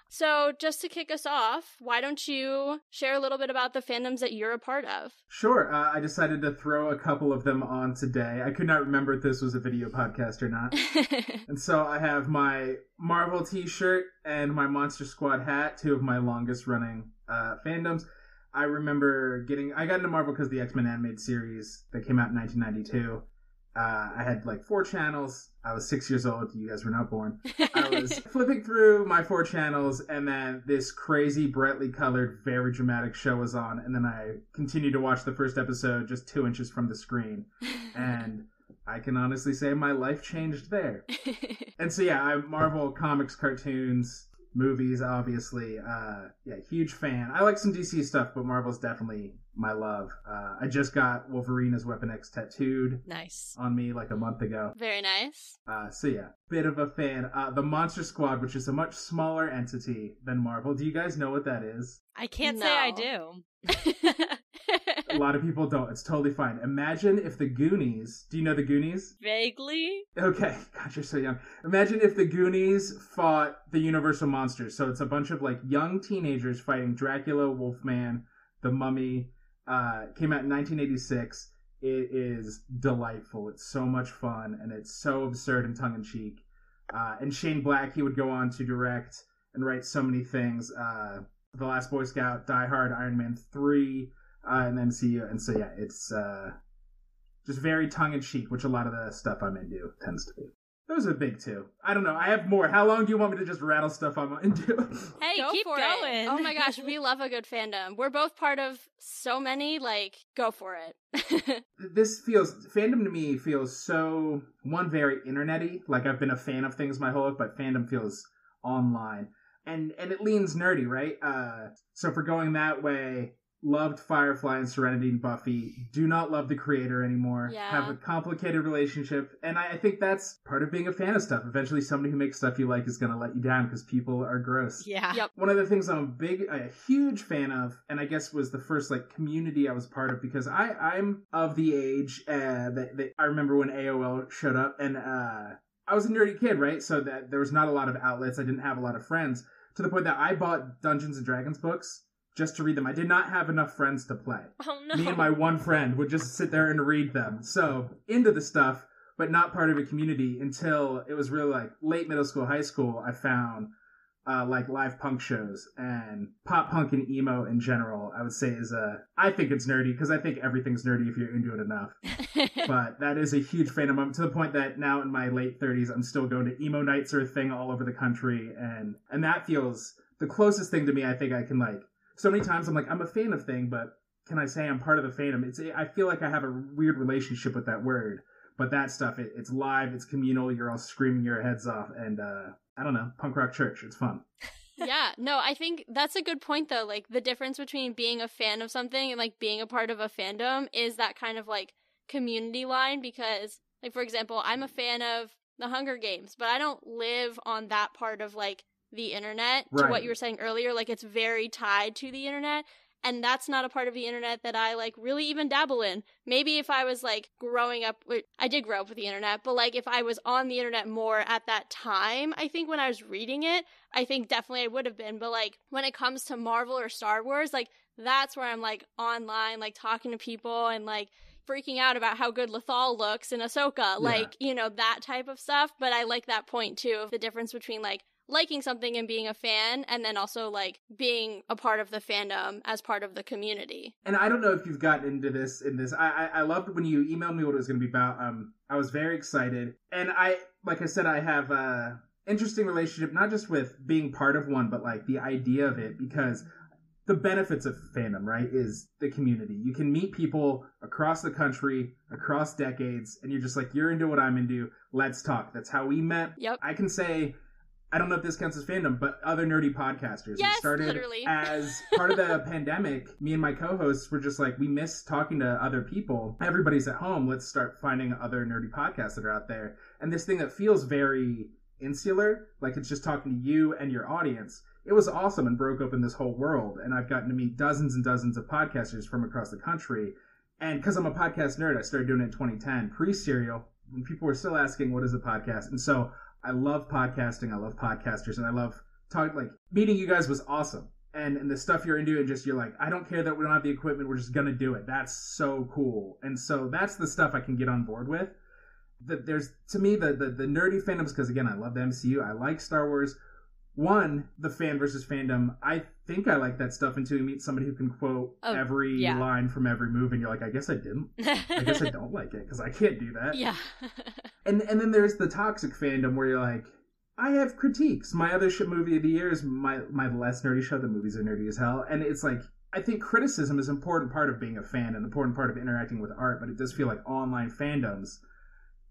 Speaker 3: So, just to kick us off, why don't you share a little bit about the fandoms that you're a part of?
Speaker 6: Sure. Uh, I decided to throw a couple of them on today. I could not remember if this was a video podcast or not. and so I have my Marvel t shirt and my Monster Squad hat, two of my longest running uh, fandoms. I remember getting, I got into Marvel because the X Men animated series that came out in 1992. Uh, I had like four channels. I was six years old. You guys were not born. I was flipping through my four channels, and then this crazy, brightly colored, very dramatic show was on. And then I continued to watch the first episode just two inches from the screen. And I can honestly say my life changed there. and so, yeah, I Marvel comics, cartoons, movies, obviously. Uh, yeah, huge fan. I like some DC stuff, but Marvel's definitely my love. Uh, I just got Wolverine as Weapon X tattooed.
Speaker 3: Nice.
Speaker 6: On me like a month ago.
Speaker 3: Very nice.
Speaker 6: Uh, so yeah, bit of a fan. Uh, the Monster Squad, which is a much smaller entity than Marvel. Do you guys know what that is?
Speaker 4: I can't no. say I do.
Speaker 6: a lot of people don't. It's totally fine. Imagine if the Goonies. Do you know the Goonies?
Speaker 4: Vaguely.
Speaker 6: Okay. God, you're so young. Imagine if the Goonies fought the Universal monsters. So it's a bunch of like young teenagers fighting Dracula, Wolfman, the Mummy, uh, came out in 1986. It is delightful. It's so much fun and it's so absurd and tongue in cheek. Uh, and Shane Black, he would go on to direct and write so many things. Uh, the Last Boy Scout, Die Hard, Iron Man 3, uh, and then you. And so, yeah, it's uh, just very tongue in cheek, which a lot of the stuff I'm into tends to be. Those are big too. I don't know. I have more. How long do you want me to just rattle stuff I'm into?
Speaker 3: hey,
Speaker 4: go
Speaker 3: keep
Speaker 4: going.
Speaker 3: It. Oh my gosh, we love a good fandom. We're both part of so many. Like, go for
Speaker 6: it. this feels fandom to me feels so one very internety. Like I've been a fan of things my whole life, but fandom feels online, and and it leans nerdy, right? Uh, so for going that way, loved Firefly and Serenity and Buffy, do not love the creator anymore,
Speaker 3: yeah.
Speaker 6: have a complicated relationship. And I, I, think that's part of being a fan of stuff. Eventually, somebody who makes stuff you like is going to let you down because people are gross.
Speaker 4: Yeah.
Speaker 3: Yep.
Speaker 6: One of the things I'm a big, a huge fan of, and I guess was the first like community I was part of because I, I'm of the age uh, that, that I remember when AOL showed up and, uh, I was a nerdy kid, right? So that there was not a lot of outlets. I didn't have a lot of friends to the point that I bought Dungeons and Dragons books just to read them. I did not have enough friends to play.
Speaker 3: Oh no.
Speaker 6: Me and my one friend would just sit there and read them. So into the stuff, but not part of a community until it was really like late middle school, high school. I found uh, like live punk shows and pop punk and emo in general. I would say is a. I think it's nerdy because I think everything's nerdy if you're into it enough. but that is a huge fandom. I'm to the point that now in my late 30s, I'm still going to emo nights or a thing all over the country, and and that feels the closest thing to me. I think I can like so many times I'm like, I'm a fan of thing, but can I say I'm part of the fandom? It's I feel like I have a weird relationship with that word But that stuff, it, it's live, it's communal. You're all screaming your heads off, and uh, I don't know, punk rock church. It's fun.
Speaker 3: yeah, no, I think that's a good point though. Like the difference between being a fan of something and like being a part of a fandom is that kind of like community line because like for example, I'm a fan of the Hunger Games, but I don't live on that part of like the internet to what you were saying earlier like it's very tied to the internet and that's not a part of the internet that I like really even dabble in. Maybe if I was like growing up, I did grow up with the internet, but like if I was on the internet more at that time, I think when I was reading it, I think definitely I would have been. But like when it comes to Marvel or Star Wars, like that's where I'm like online, like talking to people and like freaking out about how good Lethal looks in Ahsoka, like, you know, that type of stuff. But I like that point too of the difference between like liking something and being a fan and then also like being a part of the fandom as part of the community.
Speaker 6: And I don't know if you've gotten into this in this. I I, I loved when you emailed me what it was going to be about. Um, I was very excited, and I like I said, I have a interesting relationship not just with being part of one, but like the idea of it because the benefits of fandom, right, is the community. You can meet people across the country, across decades, and you're just like, you're into what I'm into. Let's talk. That's how we met.
Speaker 3: Yep.
Speaker 6: I can say, I don't know if this counts as fandom, but other nerdy podcasters.
Speaker 3: Yes,
Speaker 6: it started
Speaker 3: literally.
Speaker 6: as part of the pandemic. Me and my co-hosts were just like, we miss talking to other people. Everybody's at home. Let's start finding other nerdy podcasts that are out there. And this thing that feels very insular, like it's just talking to you and your audience. It was awesome and broke open this whole world. And I've gotten to meet dozens and dozens of podcasters from across the country. And because I'm a podcast nerd, I started doing it in 2010, pre-serial, when people were still asking, what is a podcast? And so I love podcasting. I love podcasters and I love talking, like meeting you guys was awesome. And, and the stuff you're into and just you're like, I don't care that we don't have the equipment. We're just to do it. That's so cool. And so that's the stuff I can get on board with. That there's to me the, the, the nerdy fandoms, because again, I love the MCU. I like Star Wars. One, the fan versus fandom. I think I like that stuff until you meet somebody who can quote
Speaker 4: Oh,
Speaker 6: every
Speaker 4: yeah.
Speaker 6: line from every movie, and you're like, I guess I didn't. I guess I don't like it because I can't do that.
Speaker 3: yeah.
Speaker 6: And and then there's the toxic fandom where you're like, I have critiques. My other shit movie of the year is my my less nerdy show. The movies are nerdy as hell, and it's like I think criticism is an important part of being a fan, and an important part of interacting with art. But it does feel like online fandoms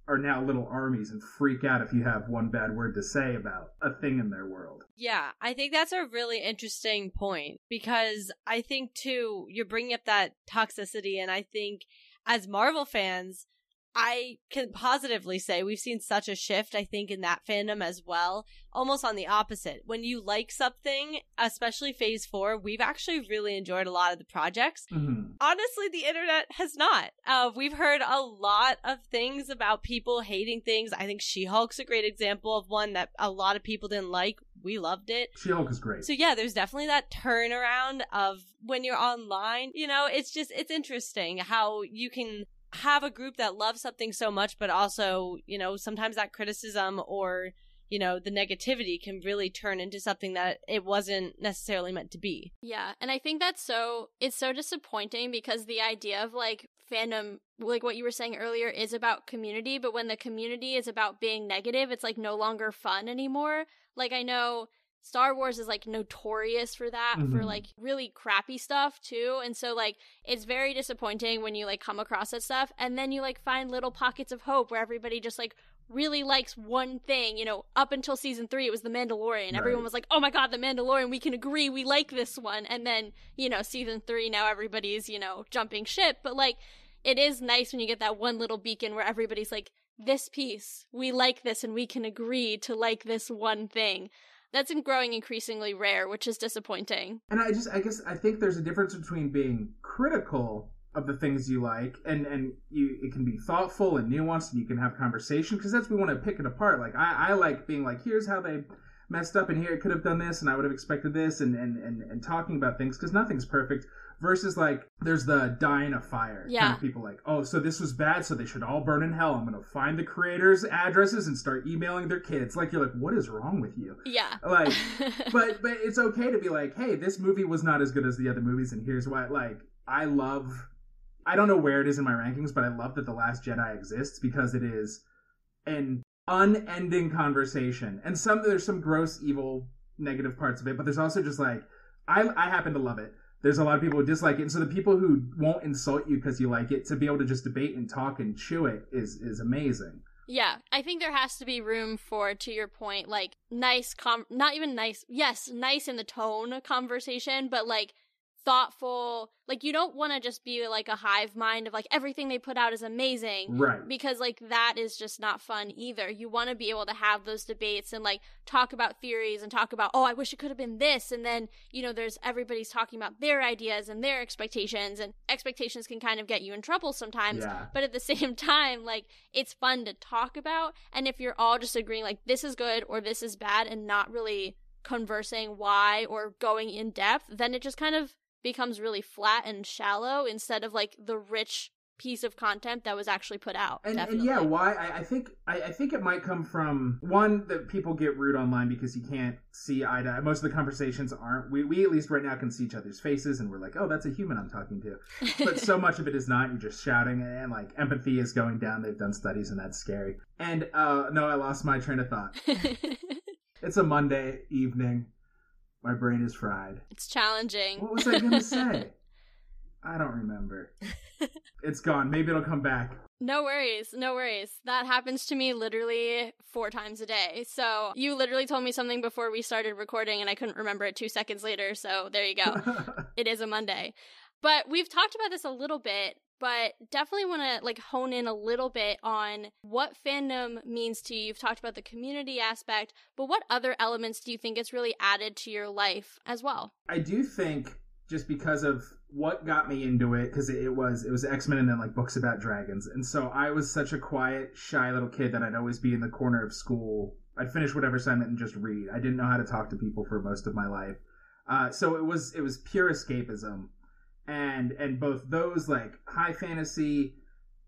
Speaker 6: are now little armies and freak out if you have one bad word to say about a thing in their world.
Speaker 4: Yeah, I think that's a really interesting point because I think too you're bringing up that toxicity, and I think as Marvel fans, I can positively say we've seen such a shift. I think in that fandom as well, almost on the opposite. When you like something, especially Phase Four, we've actually really enjoyed a lot of the projects
Speaker 6: Mhm.
Speaker 4: honestly the internet has not uh, we've heard a lot of things about people hating things i think she-hulk's a great example of one that a lot of people didn't like we loved it
Speaker 6: She-Hulk is great.
Speaker 4: so yeah there's definitely that turnaround of when you're online you know it's just it's interesting how you can have a group that loves something so much but also you know sometimes that criticism or you know the negativity can really turn into something that it wasn't necessarily meant to be
Speaker 3: Yeah, and I think that's so it's so disappointing because the idea of like fandom like what you were saying earlier is about community, but when the community is about being negative, it's like no longer fun anymore. Like I know Star Wars is like notorious for that, for
Speaker 6: Mhm.
Speaker 3: like really crappy stuff too. And so like it's very disappointing when you like come across that stuff and then you like find little pockets of hope where everybody just like really likes one thing. You know, up until season three, it was The Mandalorian. Everyone was like, oh my god, The Mandalorian, we can agree, we like this one. And then, you know, season three, now everybody's, you know, jumping ship. But like, it is nice when you get that one little beacon where everybody's like, this piece, we like this and we can agree to like this one thing. That's growing increasingly rare, which is disappointing.
Speaker 6: And I just, I guess, I think there's a difference between being critical of the things you like, and and you, it can be thoughtful and nuanced, and you can have conversation because that's we want to pick it apart. Like I, I like being like, here's how they messed up, and here it could have done this, and I would have expected this, and and and, and talking about things because nothing's perfect. Versus like, there's the die in a fire kind of people like, oh, so this was bad, so they should all burn in hell. I'm gonna find the creators' addresses and start emailing their kids. Like you're like, what is wrong with you?
Speaker 3: Yeah.
Speaker 6: Like but but it's okay to be like, hey, this movie was not as good as the other movies, and here's why. Like, I love. I don't know where it is in my rankings, but I love that the Last Jedi exists because it is an unending conversation, and some there's some gross, evil, negative parts of it, but there's also just like, I I happen to love it. There's a lot of people who dislike it. And so the people who won't insult you because you like it, to be able to just debate and talk and chew it is is amazing.
Speaker 3: Yeah, I think there has to be room for, to your point, like nice, com- not even nice, yes, nice in the tone conversation, but like thoughtful. Like, you don't want to just be like a hive mind of like everything they put out is amazing.
Speaker 6: Right.
Speaker 3: Because like that is just not fun either. You want to be able to have those debates and like talk about theories and talk about, oh, I wish it could have been this. And then, you know, there's everybody's talking about their ideas and their expectations, and expectations can kind of get you in trouble sometimes.
Speaker 6: Yeah.
Speaker 3: But at the same time, like it's fun to talk about. And if you're all just agreeing like this is good or this is bad and not really conversing why or going in depth, then it just kind of becomes really flat and shallow instead of like the rich piece of content that was actually put out.
Speaker 6: And, and yeah, why? I, I think I, I think it might come from one that people get rude online because you can't see eye to eye. Most of the conversations aren't. We we at least right now can see each other's faces, and we're like, oh, that's a human I'm talking to. But so much of it is not. You're just shouting, and like empathy is going down. They've done studies, and that's scary. And uh no, I lost my train of thought. It's a Monday evening. My brain is fried.
Speaker 3: it's challenging.
Speaker 6: What was I gonna say? I don't remember. It's gone. Maybe it'll come back.
Speaker 3: No worries, no worries. That happens to me literally four times a day. So you literally told me something before we started recording and I couldn't remember it two seconds later. So there you go. it is a Monday. But we've talked about this a little bit, but definitely want to like hone in a little bit on what fandom means to you. You've talked about the community aspect, but what other elements do you think it's really added to your life as well?
Speaker 6: I do think just because of what got me into it, because it was it was X Men and then like books about dragons, and so I was such a quiet, shy little kid that I'd always be in the corner of school. I'd finish whatever assignment and just read. I didn't know how to talk to people for most of my life, uh, so it was it was pure escapism, and and both those like high fantasy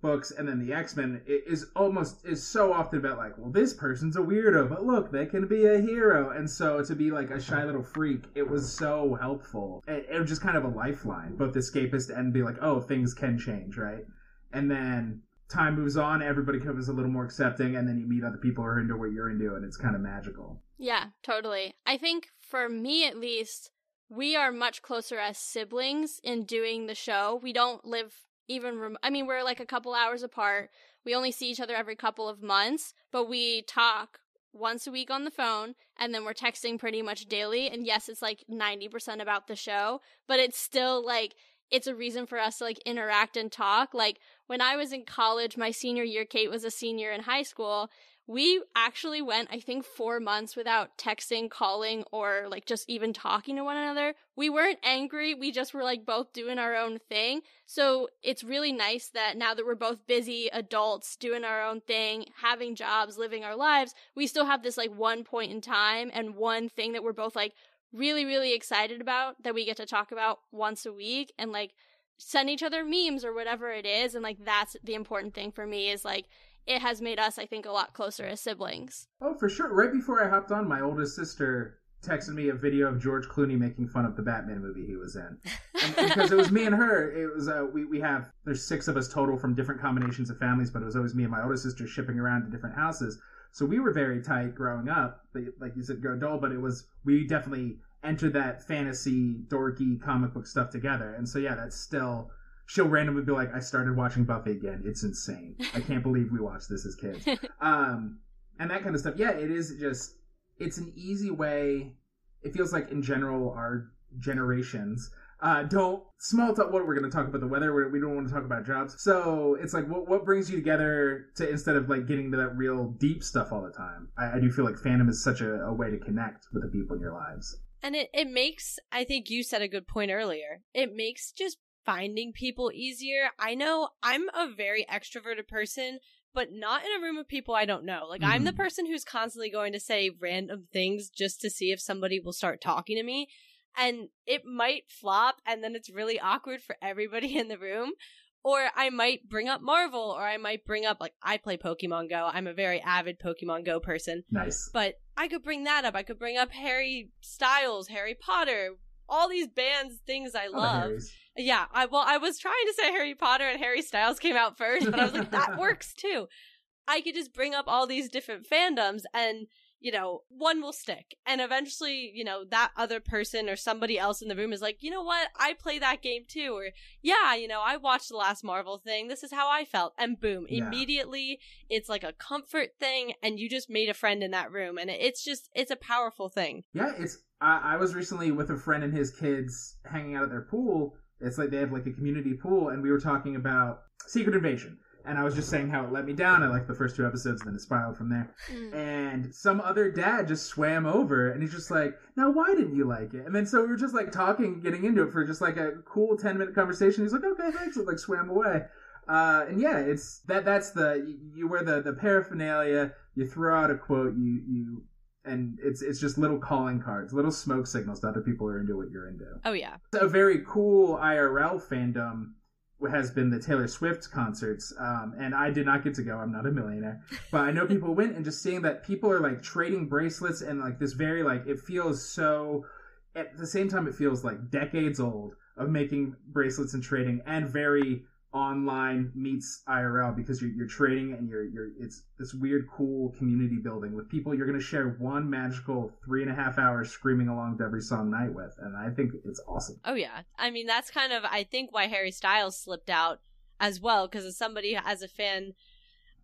Speaker 6: books and then the X-Men is almost is so often about like, well, this person's a weirdo, but look, they can be a hero. And so to be like a shy little freak, it was so helpful. It, it was just kind of a lifeline, both escapist and be like, oh, things can change, right? And then time moves on, everybody becomes a little more accepting, and then you meet other people who are into what you're into, and it's kind of magical.
Speaker 3: Yeah, totally. I think for me at least, we are much closer as siblings in doing the show. We don't live even rem- I mean, we're like a couple hours apart. We only see each other every couple of months, but we talk once a week on the phone and then we're texting pretty much daily. And yes, it's like 90% about the show, but it's still like it's a reason for us to like interact and talk. Like when I was in college, my senior year, Kate was a senior in high school. We actually went, I think, four months without texting, calling, or like just even talking to one another. We weren't angry. We just were like both doing our own thing. So it's really nice that now that we're both busy adults doing our own thing, having jobs, living our lives, we still have this like one point in time and one thing that we're both like really, really excited about that we get to talk about once a week and like send each other memes or whatever it is. And like that's the important thing for me is like it has made us, I think, a lot closer as siblings.
Speaker 6: Oh, for sure. Right before I hopped on, my oldest sister texted me a video of George Clooney making fun of the Batman movie he was in. And, because it was me and her, it was uh, we we have there's six of us total from different combinations of families, but it was always me and my older sister shipping around to different houses. So we were very tight growing up. Like you said, go dull, but it was we definitely entered that fantasy dorky comic book stuff together. And so yeah, that's still she'll randomly be like, I started watching Buffy again. It's insane. I can't believe we watched this as kids. Um, and that kind of stuff. Yeah, it is just, it's an easy way. It feels like in general, our generations uh, don't small talk. What we're going to talk about the weather. We're, we don't want to talk about jobs. So it's like, what what brings you together to instead of like getting to that real deep stuff all the time? I, I do feel like fandom is such a, a way to connect with the people in your lives.
Speaker 4: And it, it makes, I think you said a good point earlier, it makes just finding people easier. I know I'm a very extroverted person, but not in a room of people I don't know. Like, I'm the
Speaker 6: Mhm.
Speaker 4: person who's constantly going to say random things just to see if somebody will start talking to me. And it might flop, and then it's really awkward for everybody in the room. Or I might bring up Marvel, or I might bring up, like, I play Pokemon Go. I'm a very avid Pokemon Go person.
Speaker 6: Nice.
Speaker 4: But I could bring that up. I could bring up Harry Styles, Harry Potter, all these bands, things I
Speaker 6: Oh,
Speaker 4: love.
Speaker 6: Harrys.
Speaker 4: Yeah, I well, I was trying to say Harry Potter and Harry Styles came out first, but I was like, that works too. I could just bring up all these different fandoms, and you know, one will stick. And eventually, you know, that other person or somebody else in the room is like, you know what? I play that game too. Or, yeah, you know, I watched the last Marvel thing. This is how I felt. And boom,
Speaker 6: Yeah.
Speaker 4: immediately it's like a comfort thing. And you just made a friend in that room. And it's just, it's a powerful thing.
Speaker 6: Yeah, it's. I, I was recently with a friend and his kids hanging out at their pool. It's like they have like a community pool, and we were talking about Secret Invasion. And I was just saying how it let me down. I liked the first two episodes, and then it spiraled from there.
Speaker 3: Mm.
Speaker 6: And some other dad just swam over, and he's just like, "Now, why didn't you like it?" And then so we were just like talking, getting into it for just like a cool ten minute conversation. He's like, "Okay, thanks," and like swam away. Uh, and yeah, it's that. That's the you, you wear the the paraphernalia. You throw out a quote. You you and it's it's just little calling cards, little smoke signals that other people are into what you're into.
Speaker 4: Oh, yeah.
Speaker 6: A very cool IRL fandom has been the Taylor Swift concerts, um, and I did not get to go. I'm not a millionaire, but I know people went, and just seeing that people are like trading bracelets and like this very like it feels so. At the same time, it feels like decades old of making bracelets and trading, and very online meets IRL because you're, you're trading and you're you're it's this weird cool community building with people you're going to share one magical three and a half hours screaming along to every song night with, and I think it's awesome.
Speaker 4: Oh yeah. I mean, that's kind of I think why Harry Styles slipped out as well because as somebody as a fan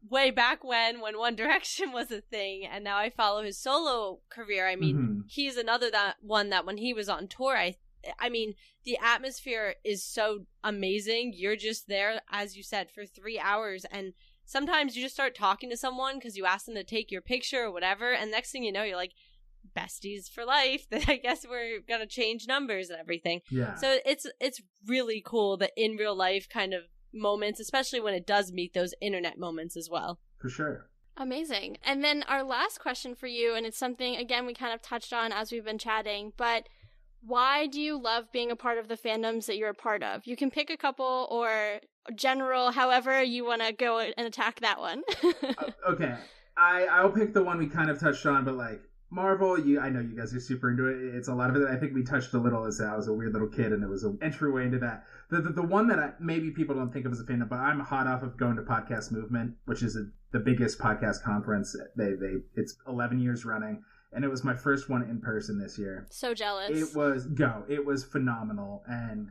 Speaker 4: way back when when One Direction was a thing and now I follow his solo career. I mean,
Speaker 6: Mhm.
Speaker 4: he's another that one that when he was on tour, I I mean, the atmosphere is so amazing. You're just there as you said for 3 hours and sometimes you just start talking to someone cuz you ask them to take your picture or whatever and next thing you know you're like besties for life. That I guess we're going to change numbers and everything.
Speaker 6: Yeah.
Speaker 4: So it's it's really cool that in real life kind of moments, especially when it does meet those internet moments as well.
Speaker 6: for sure.
Speaker 3: Amazing. And then our last question for you, and it's something, again, we kind of touched on as we've been chatting, but why do you love being a part of the fandoms that you're a part of? You can pick a couple or general, however you want to go and attack that one.
Speaker 6: Uh, okay, I I'll pick the one we kind of touched on, but like Marvel, you I know you guys are super into it. It's a lot of it. I think we touched a little as I was a weird little kid, and it was an entryway into that. The the, the one that I, maybe people don't think of as a fandom, but I'm hot off of going to Podcast Movement, which is a, the biggest podcast conference. They they it's 11 years running, and it was my first one in person this year.
Speaker 3: so jealous.
Speaker 6: It was go. It was phenomenal, and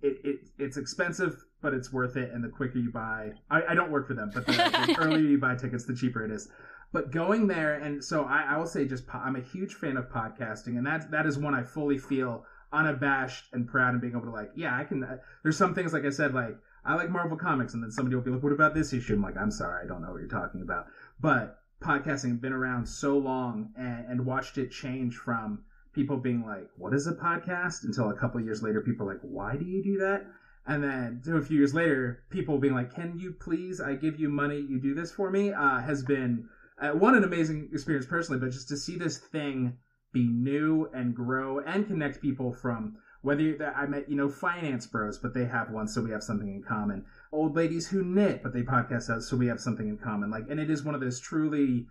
Speaker 6: it, it it's expensive, but it's worth it. And the quicker you buy, I, I don't work for them, but the, the earlier you buy tickets, the cheaper it is. But going there, and so I, I will say, just po- I'm a huge fan of podcasting, and that that is one I fully feel unabashed and proud and being able to like, yeah, I can. Uh, there's some things like I said, like I like Marvel comics, and then somebody will be like, what about this issue? I'm like, I'm sorry, I don't know what you're talking about, but podcasting been around so long and, and watched it change from people being like, "What is a podcast?" until a couple years later, people are like, "Why do you do that?" And then a few years later, people being like, "Can you please? I give you money. You do this for me." Uh, has been uh, one an amazing experience personally, but just to see this thing be new and grow and connect people from whether I met you know finance bros, but they have one, so we have something in common. Old ladies who knit, but they podcast us, so we have something in common. Like, and it is one of those truly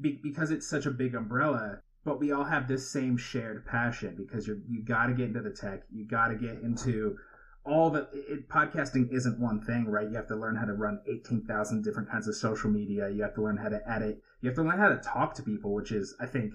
Speaker 6: be, because it's such a big umbrella but we all have this same shared passion because you're you got to get into the tech you got to get into all the it, podcasting isn't one thing right? You have to learn how to run 18,000 different kinds of social media. You have to learn how to edit. You have to learn how to talk to people which is i think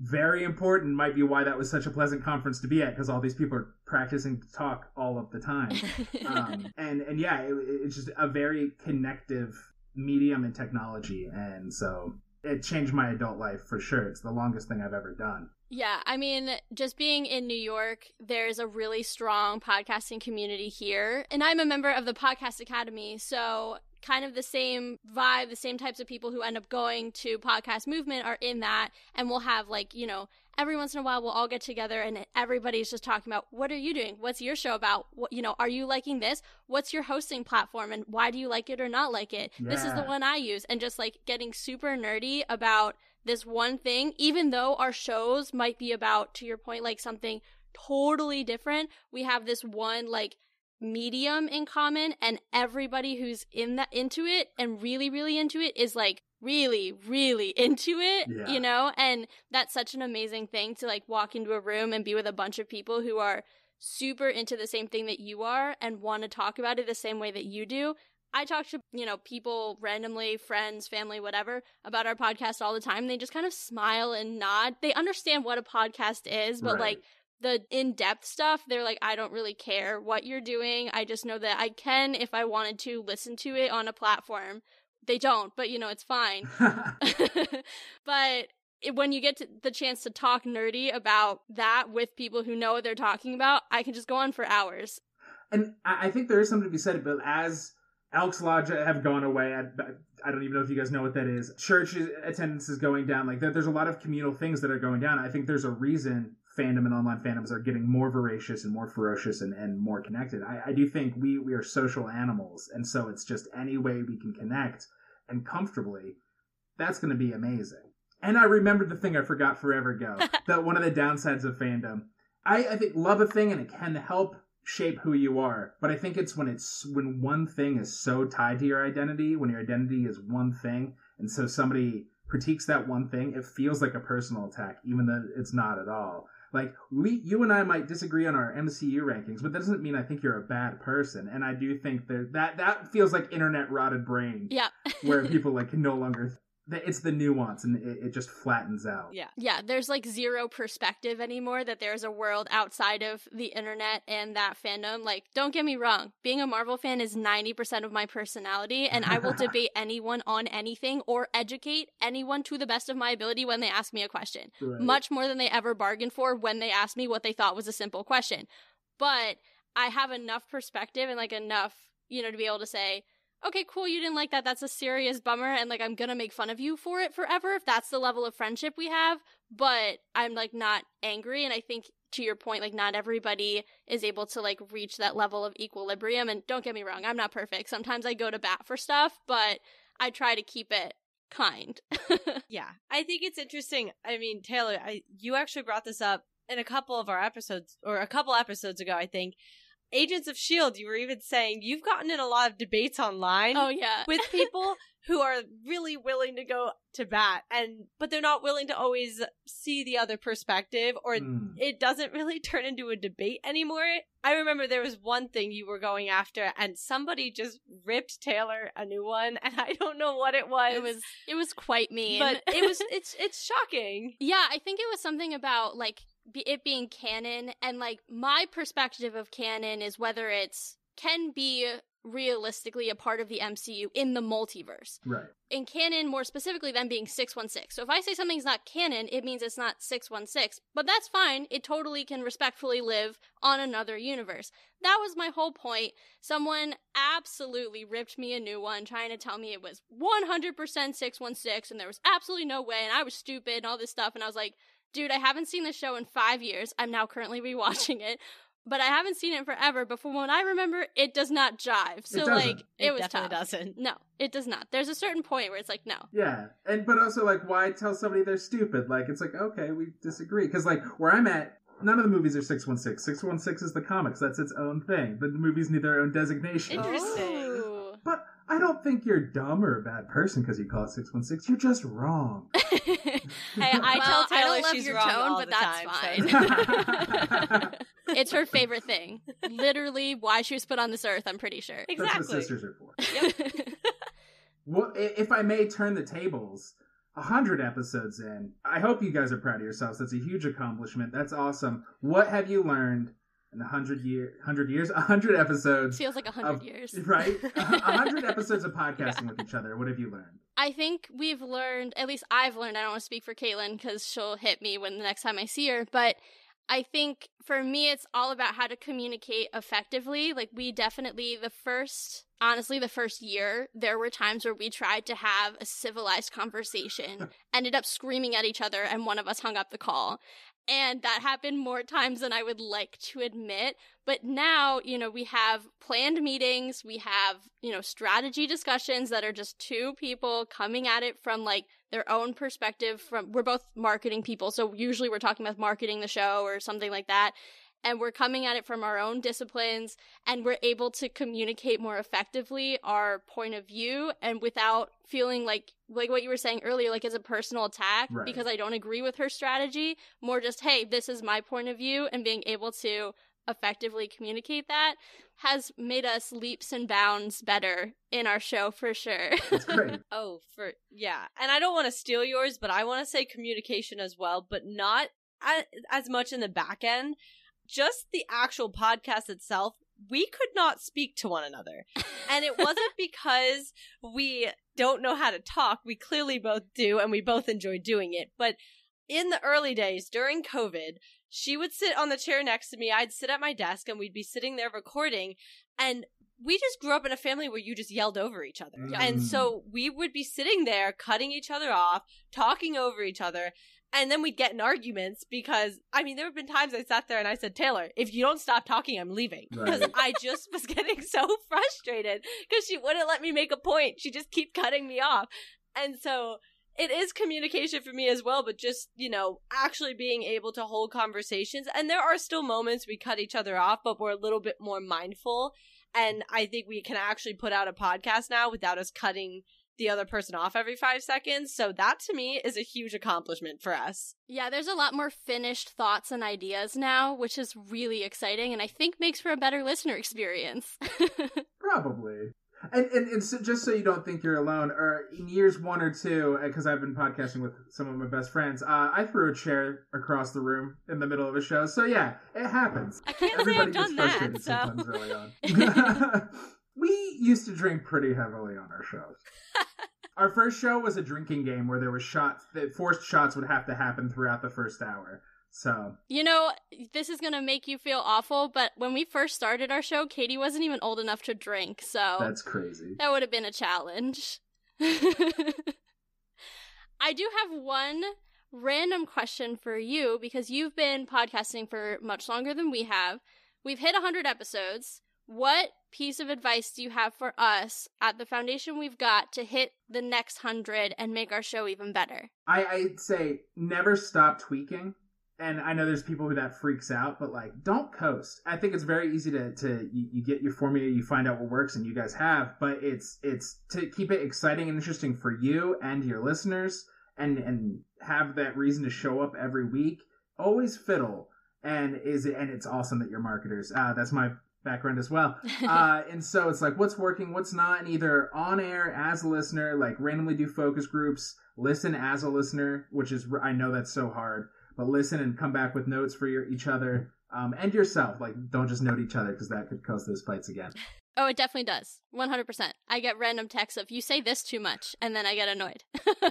Speaker 6: very important might be why that was such a pleasant conference to be at because all these people are practicing to talk all of the time um, and and yeah it, it's just a very connective medium in technology and so it changed my adult life for sure it's the longest thing i've ever done
Speaker 3: Yeah, I mean, just being in New York, there's a really strong podcasting community here. And I'm a member of the Podcast Academy, so kind of the same vibe, the same types of people who end up going to Podcast Movement are in that. And we'll have, like, you know, every once in a while we'll all get together and everybody's just talking about what are you doing? What's your show about? What, you know, are you liking this? What's your hosting platform and why do you like it or not like it? This is the one I use. And just like getting super nerdy about this one thing, even though our shows might be about, to your point, like something totally different, we have this one like medium in common and everybody who's in that into it and really really into it is like really really into it
Speaker 6: Yeah.
Speaker 3: you know and that's such an amazing thing to like walk into a room and be with a bunch of people who are super into the same thing that you are and want to talk about it the same way that you do I talk to, you know, people randomly, friends, family, whatever, about our podcast all the time. They just kind of smile and nod. They understand what a podcast is, but
Speaker 6: Right.
Speaker 3: like the in depth stuff, they're like, I don't really care what you're doing. I just know that I can, if I wanted to, listen to it on a platform. They don't, but you know, it's fine. but when you get to the chance to talk nerdy about that with people who know what they're talking about, I can just go on for hours.
Speaker 6: And I I think there is something to be said, but as Elks Lodge have gone away, I, I don't even know if you guys know what that is. Church attendance is going down. Like there, there's a lot of communal things that are going down. I think there's a reason fandom and online fandoms are getting more voracious and more ferocious and, and more connected. I, I do think we we are social animals, and so it's just any way we can connect and comfortably. That's going to be amazing. And I remembered the thing I forgot forever ago. that one of the downsides of fandom. I, I think love a thing and it can help shape who you are. But I think it's when it's when one thing is so tied to your identity, when your identity is one thing, and so somebody critiques that one thing, it feels like a personal attack, even though it's not at all. Like we, you and I might disagree on our MCU rankings, but that doesn't mean I think you're a bad person. And I do think that that that feels like internet rotted brain,
Speaker 3: Yeah.
Speaker 6: where people like can no longer. It's the nuance, and it, it just flattens out.
Speaker 4: Yeah.
Speaker 3: Yeah, there's like zero perspective anymore that there's a world outside of the internet and that fandom. Like, don't get me wrong, being a Marvel fan is 90% of my personality, and I will debate anyone on anything or educate anyone to the best of my ability when they ask me a question.
Speaker 6: Right.
Speaker 3: Much more than they ever bargained for when they asked me what they thought was a simple question. But I have enough perspective and like enough, you know, to be able to say, okay, cool, you didn't like that. That's a serious bummer. And like, I'm going to make fun of you for it forever if that's the level of friendship we have. But I'm like not angry. And I think to your point, like, not everybody is able to like reach that level of equilibrium. And don't get me wrong, I'm not perfect. Sometimes I go to bat for stuff, but I try to keep it kind.
Speaker 4: Yeah, I think it's interesting. I mean, Taylor, I you actually brought this up in a couple of our episodes, or a couple episodes ago, I think. Agents of Shield, you were even saying you've gotten in a lot of debates online
Speaker 3: oh, yeah.
Speaker 4: with people who are really willing to go to bat, and but they're not willing to always see the other perspective, or
Speaker 6: Mm.
Speaker 4: it doesn't really turn into a debate anymore. I remember there was one thing you were going after, and somebody just ripped Taylor a new one, and I don't know what it was.
Speaker 3: it was it was quite mean.
Speaker 4: but it was it's it's shocking.
Speaker 3: Yeah, I think it was something about like be- it being canon and like my perspective of canon is whether it's can be realistically a part of the MCU in the multiverse.
Speaker 6: Right.
Speaker 3: In canon, more specifically, than being 616. So if I say something's not canon, it means it's not 616. But that's fine. It totally can respectfully live on another universe. That was my whole point. Someone absolutely ripped me a new one, trying to tell me it was 100% 616 and there was absolutely no way, and I was stupid and all this stuff. And I was like, dude, I haven't seen the show in five years. I'm now currently rewatching it. But I haven't seen it forever. But from what I remember, it does not jive. So
Speaker 6: doesn't.
Speaker 3: like, it,
Speaker 4: It
Speaker 3: was
Speaker 4: definitely
Speaker 3: tough.
Speaker 4: doesn't.
Speaker 3: No, it does not. There's a certain point where it's like, no.
Speaker 6: Yeah, and but also like, why tell somebody they're stupid? Like, it's like okay, we disagree because like where I'm at, none of the movies are six one six. Six one six is the comics. That's its own thing. The movies need their own designation.
Speaker 4: Interesting.
Speaker 3: Ooh.
Speaker 6: But I don't think you're dumb or a bad person because you call it six one six. You're just wrong.
Speaker 4: Hey, I
Speaker 3: Well,
Speaker 4: tell Taylor
Speaker 3: don't love
Speaker 4: she's
Speaker 3: your
Speaker 4: wrong
Speaker 3: tone,
Speaker 4: all
Speaker 3: but
Speaker 4: the
Speaker 3: that's
Speaker 4: time,
Speaker 3: fine. it's her favorite thing. Literally, why she was put on this earth. I'm pretty sure.
Speaker 6: That's what sisters are for. Well, if I may turn the tables, a hundred episodes in, I hope you guys are proud of yourselves. That's a huge accomplishment. That's awesome. What have you learned in a hundred year, hundred years, a hundred episodes?
Speaker 3: Feels like a hundred years.
Speaker 6: right? A hundred episodes of podcasting with each other. What have you learned?
Speaker 3: I think we've learned, at least I've learned, I don't want to speak for Caitlin because she'll hit me when the next time I see her, but I think for me, it's all about how to communicate effectively. Like, we definitely, the first, honestly, the first year, there were times where we tried to have a civilized conversation, ended up screaming at each other, and one of us hung up the call. And that happened more times than I would like to admit. But now, you know, we have planned meetings, we have, you know, strategy discussions that are just two people coming at it from like their own perspective from we're both marketing people, so usually we're talking about marketing the show or something like that. And we're coming at it from our own disciplines and we're able to communicate more effectively our point of view and without feeling like like what you were saying earlier, like as a personal attack
Speaker 6: Right.
Speaker 3: because I don't agree with her strategy. More just, hey, this is my point of view and being able to effectively communicate that has made us leaps and bounds better in our show for sure.
Speaker 6: It's great.
Speaker 4: Oh, for yeah. And I don't want to steal yours, but I want to say communication as well, but not as, as much in the back end. Just the actual podcast itself, we could not speak to one another. And it wasn't because we don't know how to talk. We clearly both do, and we both enjoy doing it. But in the early days during COVID, she would sit on the chair next to me. I'd sit at my desk, and we'd be sitting there recording. And we just grew up in a family where you just yelled over each other.
Speaker 6: Mm.
Speaker 4: And so we would be sitting there cutting each other off, talking over each other. And then we'd get in arguments because, I mean, there have been times I sat there and I said, Taylor, if you don't stop talking, I'm leaving. Because
Speaker 6: Right.
Speaker 4: I just was getting so frustrated because she wouldn't let me make a point. She just keep cutting me off. And so it is communication for me as well, but just, you know, actually being able to hold conversations. And there are still moments we cut each other off, but we're a little bit more mindful. And I think we can actually put out a podcast now without us cutting the other person off every five seconds. So that to me is a huge accomplishment for us.
Speaker 3: yeah, there's a lot more finished thoughts and ideas now, which is really exciting and I think makes for a better listener experience.
Speaker 6: Probably. And, and, and so just so you don't think you're alone, or in years one or two, because I've been podcasting with some of my best friends, uh, I threw a chair across the room in the middle of a show. So yeah, it happens.
Speaker 4: I can't
Speaker 6: Everybody
Speaker 4: say I've
Speaker 6: gets
Speaker 4: done that.
Speaker 6: frustrated
Speaker 4: So
Speaker 6: sometimes early on. we used to drink pretty heavily on our shows. Our first show was a drinking game where there were shots that forced shots would have to happen throughout the first hour. So
Speaker 3: you know, this is going to make you feel awful, but when we first started our show, Katie wasn't even old enough to drink, so
Speaker 6: that's crazy.
Speaker 3: that would have been a challenge. I do have one random question for you because you've been podcasting for much longer than we have. We've hit 100 episodes. What piece of advice do you have for us at the foundation we've got to hit the next 100 and make our show even better?
Speaker 6: I, I'd say never stop tweaking. And I know there's people who that freaks out, but like, don't coast. I think it's very easy to, to you, you get your formula, you find out what works, and you guys have. But it's it's to keep it exciting and interesting for you and your listeners, and and have that reason to show up every week. Always fiddle, and is it, and it's awesome that you're marketers. Uh, that's my background as well. uh, and so it's like what's working, what's not, and either on air as a listener, like randomly do focus groups, listen as a listener, which is I know that's so hard, but listen and come back with notes for your, each other um, and yourself. Like don't just note each other because that could cause those fights again.
Speaker 3: Oh, it definitely does. 100%. I get random texts of, you say this too much, and then I get annoyed.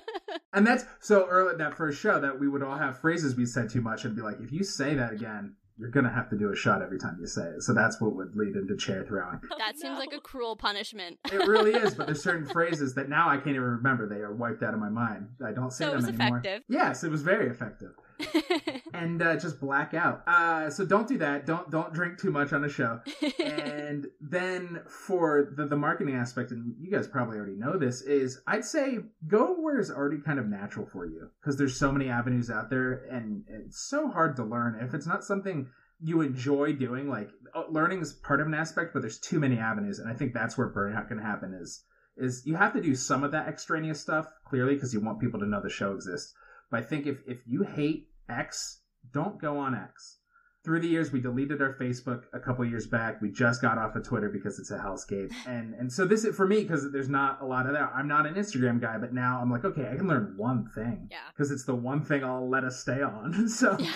Speaker 6: And that's so early that first show that we would all have phrases we said too much and be like, if you say that again, you're gonna have to do a shot every time you say it. So that's what would lead into chair throwing.
Speaker 3: that seems like a cruel punishment.
Speaker 6: It really is, but there's certain phrases that now I can't even remember. They are wiped out of my mind. I don't say
Speaker 4: So it
Speaker 6: them
Speaker 4: was
Speaker 6: anymore.
Speaker 4: effective.
Speaker 6: Yes, it was very effective. and uh, just black out. Uh, so don't do that. Don't don't drink too much on a show. and then for the the marketing aspect, and you guys probably already know this, is I'd say go where is already kind of natural for you because there's so many avenues out there, and it's so hard to learn if it's not something you enjoy doing. Like uh, learning is part of an aspect, but there's too many avenues, and I think that's where burnout can happen. Is is you have to do some of that extraneous stuff clearly because you want people to know the show exists. But I think if if you hate X, don't go on X. Through the years, we deleted our Facebook a couple years back. We just got off of Twitter because it's a hellscape, and and so this is for me because there's not a lot of that. I'm not an Instagram guy, but now I'm like, okay, I can learn one thing
Speaker 4: Yeah.
Speaker 6: because it's the one thing I'll let us stay on. so,
Speaker 3: Yeah.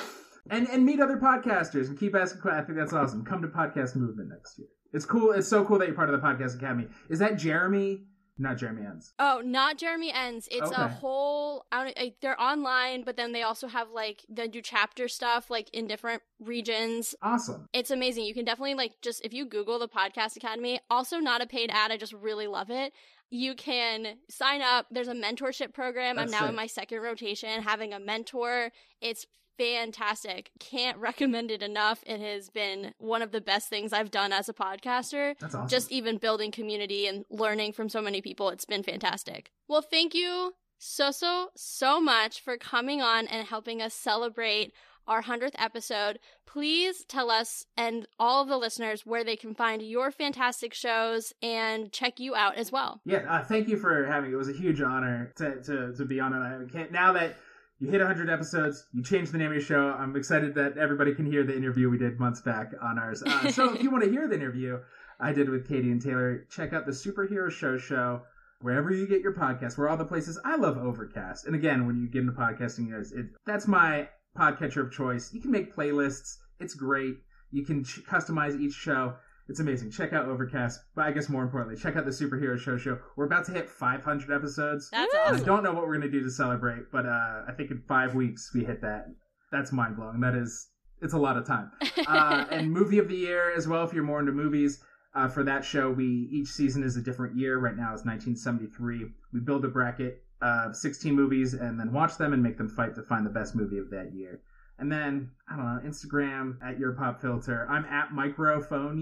Speaker 6: and and meet other podcasters and keep asking. que- I think that's awesome. Come to Podcast Movement next year. It's cool. It's so cool that you're part of the Podcast Academy. Is that Jeremy? Not Jeremy Enns.
Speaker 3: Oh, not Jeremy Enns. It's a whole. I don't, I, they're online, but then they also have like they do chapter stuff like in different regions.
Speaker 6: Awesome.
Speaker 3: It's amazing. You can definitely like just if you Google the Podcast Academy. Also, not a paid ad. I just really love it. You can sign up. There's a mentorship program.
Speaker 6: That's
Speaker 3: I'm now
Speaker 6: sick.
Speaker 3: in my second rotation, having a mentor. It's fantastic. Can't recommend it enough. It has been one of the best things I've done as a podcaster
Speaker 6: That's awesome.
Speaker 3: just even building community and learning from so many people. It's been fantastic. Well, thank you so, so, so much for coming on and helping us celebrate our 100th episode. Please tell us and all of the listeners where they can find your fantastic shows and check you out as well.
Speaker 6: Yeah, uh, thank you for having me. It was a huge honor to, to, to be on it. I can't, now that you hit 100 episodes, you changed the name of your show. I'm excited that everybody can hear the interview we did months back on ours. Uh, so if you want to hear the interview I did with Katie and Taylor, check out the Superhero Show show wherever you get your podcast. We're all the places. I love Overcast. And again, when you get into podcasting, you it, that's my podcatcher of choice. You can make playlists. It's great. You can ch- customize each show. It's amazing. Check out Overcast, but I guess more importantly, check out the Superhero Show show. We're about to hit 500 episodes.
Speaker 3: That's
Speaker 6: I
Speaker 3: awesome.
Speaker 6: don't know what we're going to do to celebrate, but uh, I think in five weeks we hit that. That's mind blowing. That is, it's a lot of time. Uh, and movie of the year as well, if you're more into movies. Uh, for that show, we each season is a different year. Right now is 1973. We build a bracket of 16 movies and then watch them and make them fight to find the best movie of that year. And then I don't know, Instagram at your pop filter. I'm at microphone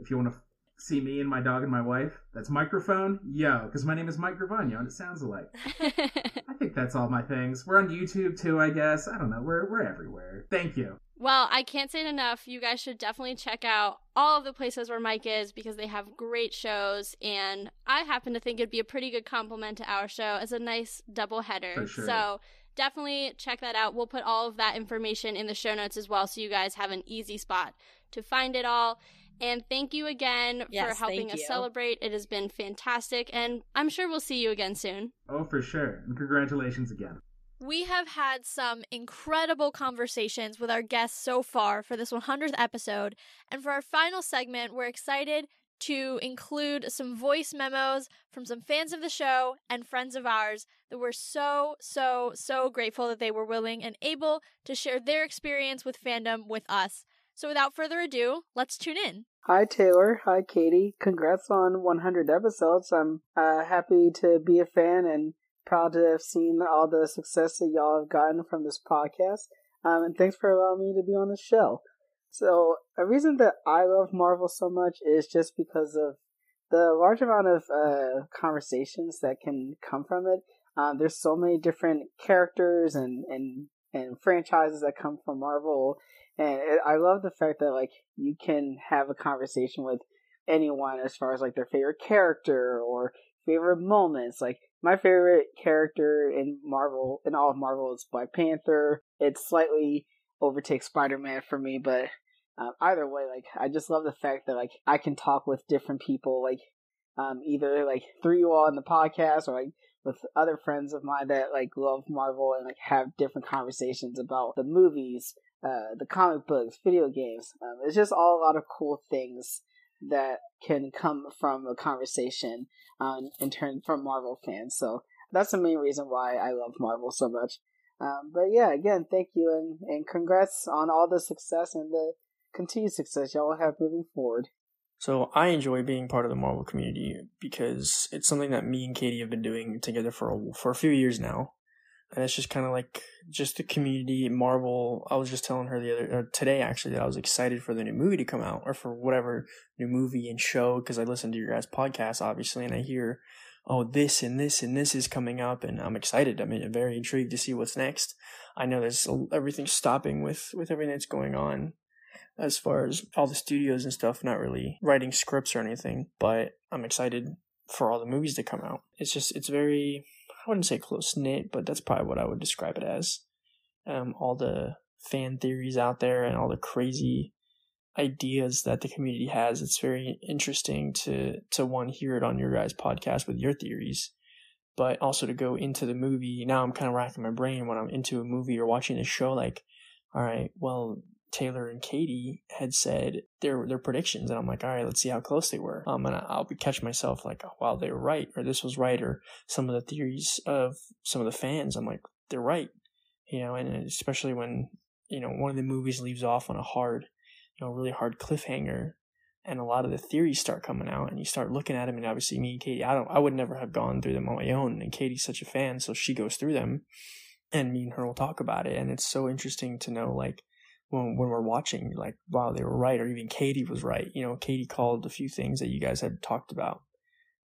Speaker 6: If you want to see me and my dog and my wife, that's microphone yo because my name is Mike Gravagno and it sounds alike. I think that's all my things. We're on YouTube too, I guess. I don't know. We're we're everywhere. Thank you.
Speaker 1: Well, I can't say it enough. You guys should definitely check out all of the places where Mike is because they have great shows. And I happen to think it'd be a pretty good compliment to our show as a nice double header.
Speaker 6: Sure.
Speaker 1: So definitely check that out. We'll put all of that information in the show notes as well so you guys have an easy spot to find it all. And thank you again
Speaker 4: Yes,
Speaker 1: for helping us celebrate. It has been fantastic. And I'm sure we'll see you again soon.
Speaker 6: Oh, for sure. And congratulations again.
Speaker 3: We have had some incredible conversations with our guests so far for this 100th episode. And for our final segment, we're excited to include some voice memos from some fans of the show and friends of ours that we're so, so, so grateful that they were willing and able to share their experience with fandom with us. So without further ado, let's tune in.
Speaker 7: Hi Taylor, hi Katie. Congrats on 100 episodes. I'm uh, happy to be a fan and proud to have seen all the success that y'all have gotten from this podcast. Um, and thanks for allowing me to be on the show. So, a reason that I love Marvel so much is just because of the large amount of uh, conversations that can come from it. Um, there's so many different characters and, and, and franchises that come from Marvel and it, I love the fact that like you can have a conversation with anyone as far as like their favorite character or favorite moments. Like my favorite character in Marvel, in all of Marvel, is Black Panther. It slightly overtakes Spider Man for me, but um, either way, like I just love the fact that like I can talk with different people, like um, either like through you all in the podcast or like with other friends of mine that like love Marvel and like have different conversations about the movies, uh, the comic books, video games. Um, it's just all a lot of cool things that can come from a conversation um, in turn from Marvel fans. So that's the main reason why I love Marvel so much. Um, but yeah, again, thank you and, and congrats on all the success and the continued success y'all have moving forward.
Speaker 8: So I enjoy being part of the Marvel community because it's something that me and Katie have been doing together for a, for a few years now, and it's just kind of like just the community. Marvel. I was just telling her the other today actually that I was excited for the new movie to come out or for whatever new movie and show because I listen to your guys' podcast obviously and I hear oh this and this and this is coming up and I'm excited. I'm uh, very intrigued to see what's next. I know there's everything stopping with with everything that's going on as far as all the studios and stuff not really writing scripts or anything but i'm excited for all the movies to come out. It's just it's very i wouldn't say close knit but that's probably what i would describe it as. Um, all the fan theories out there and all the crazy ideas that the community has it's very interesting to to one hear it on your guys podcast with your theories but also to go into the movie. Now i'm kind of racking my brain when i'm into a movie or watching a show like all right well Taylor and Katie had said their their predictions, and I'm like, all right, let's see how close they were. Um, and I'll be catch myself like, wow, they were right, or this was right, or some of the theories of some of the fans. I'm like, they're right, you know, and especially when you know one of the movies leaves off on a hard, you know, really hard cliffhanger, and a lot of the theories start coming out, and you start looking at them, and obviously me and Katie, I don't, I would never have gone through them on my own, and Katie's such a fan, so she goes through them, and me and her will talk about it, and it's so interesting to know like when when we're watching, like, wow, they were right, or even Katie was right. You know, Katie called a few things that you guys had talked about.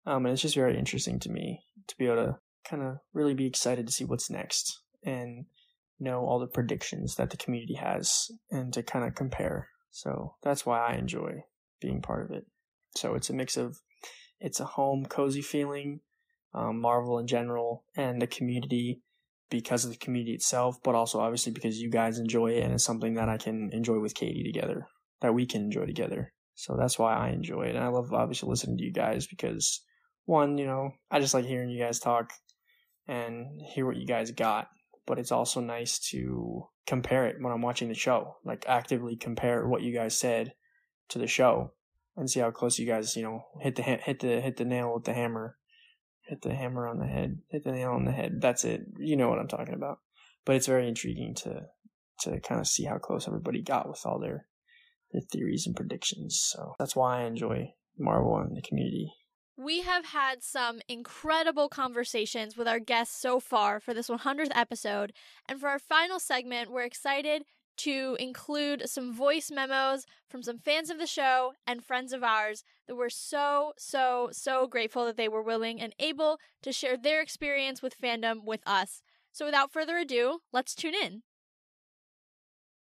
Speaker 8: Um, and it's just very interesting to me to be able to kind of really be excited to see what's next and know all the predictions that the community has and to kind of compare. So that's why I enjoy being part of it. So it's a mix of it's a home cozy feeling, um, Marvel in general, and the community because of the community itself, but also obviously because you guys enjoy it and it's something that I can enjoy with Katie together, that we can enjoy together. So that's why I enjoy it. And I love obviously listening to you guys because one, you know, I just like hearing you guys talk and hear what you guys got. But it's also nice to compare it when I'm watching the show, like actively compare what you guys said to the show and see how close you guys, you know, hit the hit the hit the nail with the hammer hit the hammer on the head, hit the nail on the head. That's it. You know what I'm talking about. But it's very intriguing to to kind of see how close everybody got with all their their theories and predictions. So that's why I enjoy Marvel and the community.
Speaker 3: We have had some incredible conversations with our guests so far for this 100th episode. And for our final segment, we're excited to include some voice memos from some fans of the show and friends of ours that we're so, so, so grateful that they were willing and able to share their experience with fandom with us. So without further ado, let's tune in.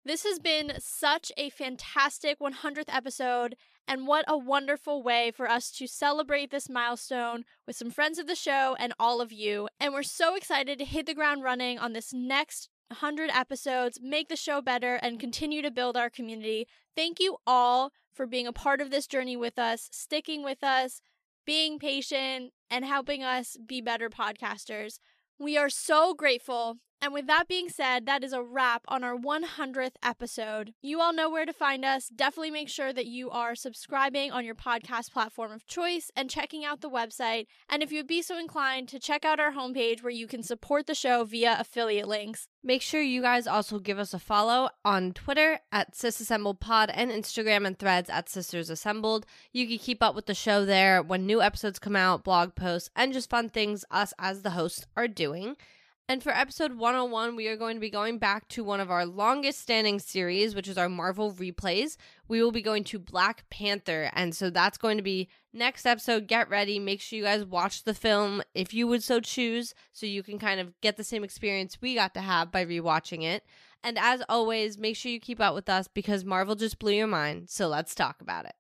Speaker 3: This has been such a fantastic 100th episode, and what a wonderful way for us to celebrate this milestone with some friends of the show and all of you. And we're so excited to hit the ground running on this next 100 episodes, make the show better, and continue to build our community. Thank you all for being a part of this journey with us, sticking with us, being patient, and helping us be better podcasters. We are so grateful and with that being said, that is a wrap on our 100th episode. You all know where to find us. Definitely make sure that you are subscribing on your podcast platform of choice and checking out the website. And if you'd be so inclined to check out our homepage where you can support the show via affiliate links.
Speaker 9: Make sure you guys also give us a follow on Twitter at SisAssembledPod and Instagram and threads at Sisters Assembled. You can keep up with the show there when new episodes come out, blog posts, and just fun things us as the hosts are doing. And for episode 101, we are going to be going back to one of our longest standing series, which is our Marvel replays. We will be going to Black Panther. And so that's going to be next episode. Get ready. Make sure you guys watch the film if you would so choose, so you can kind of get the same experience we got to have by rewatching it. And as always, make sure you keep up with us because Marvel just blew your mind. So let's talk about it.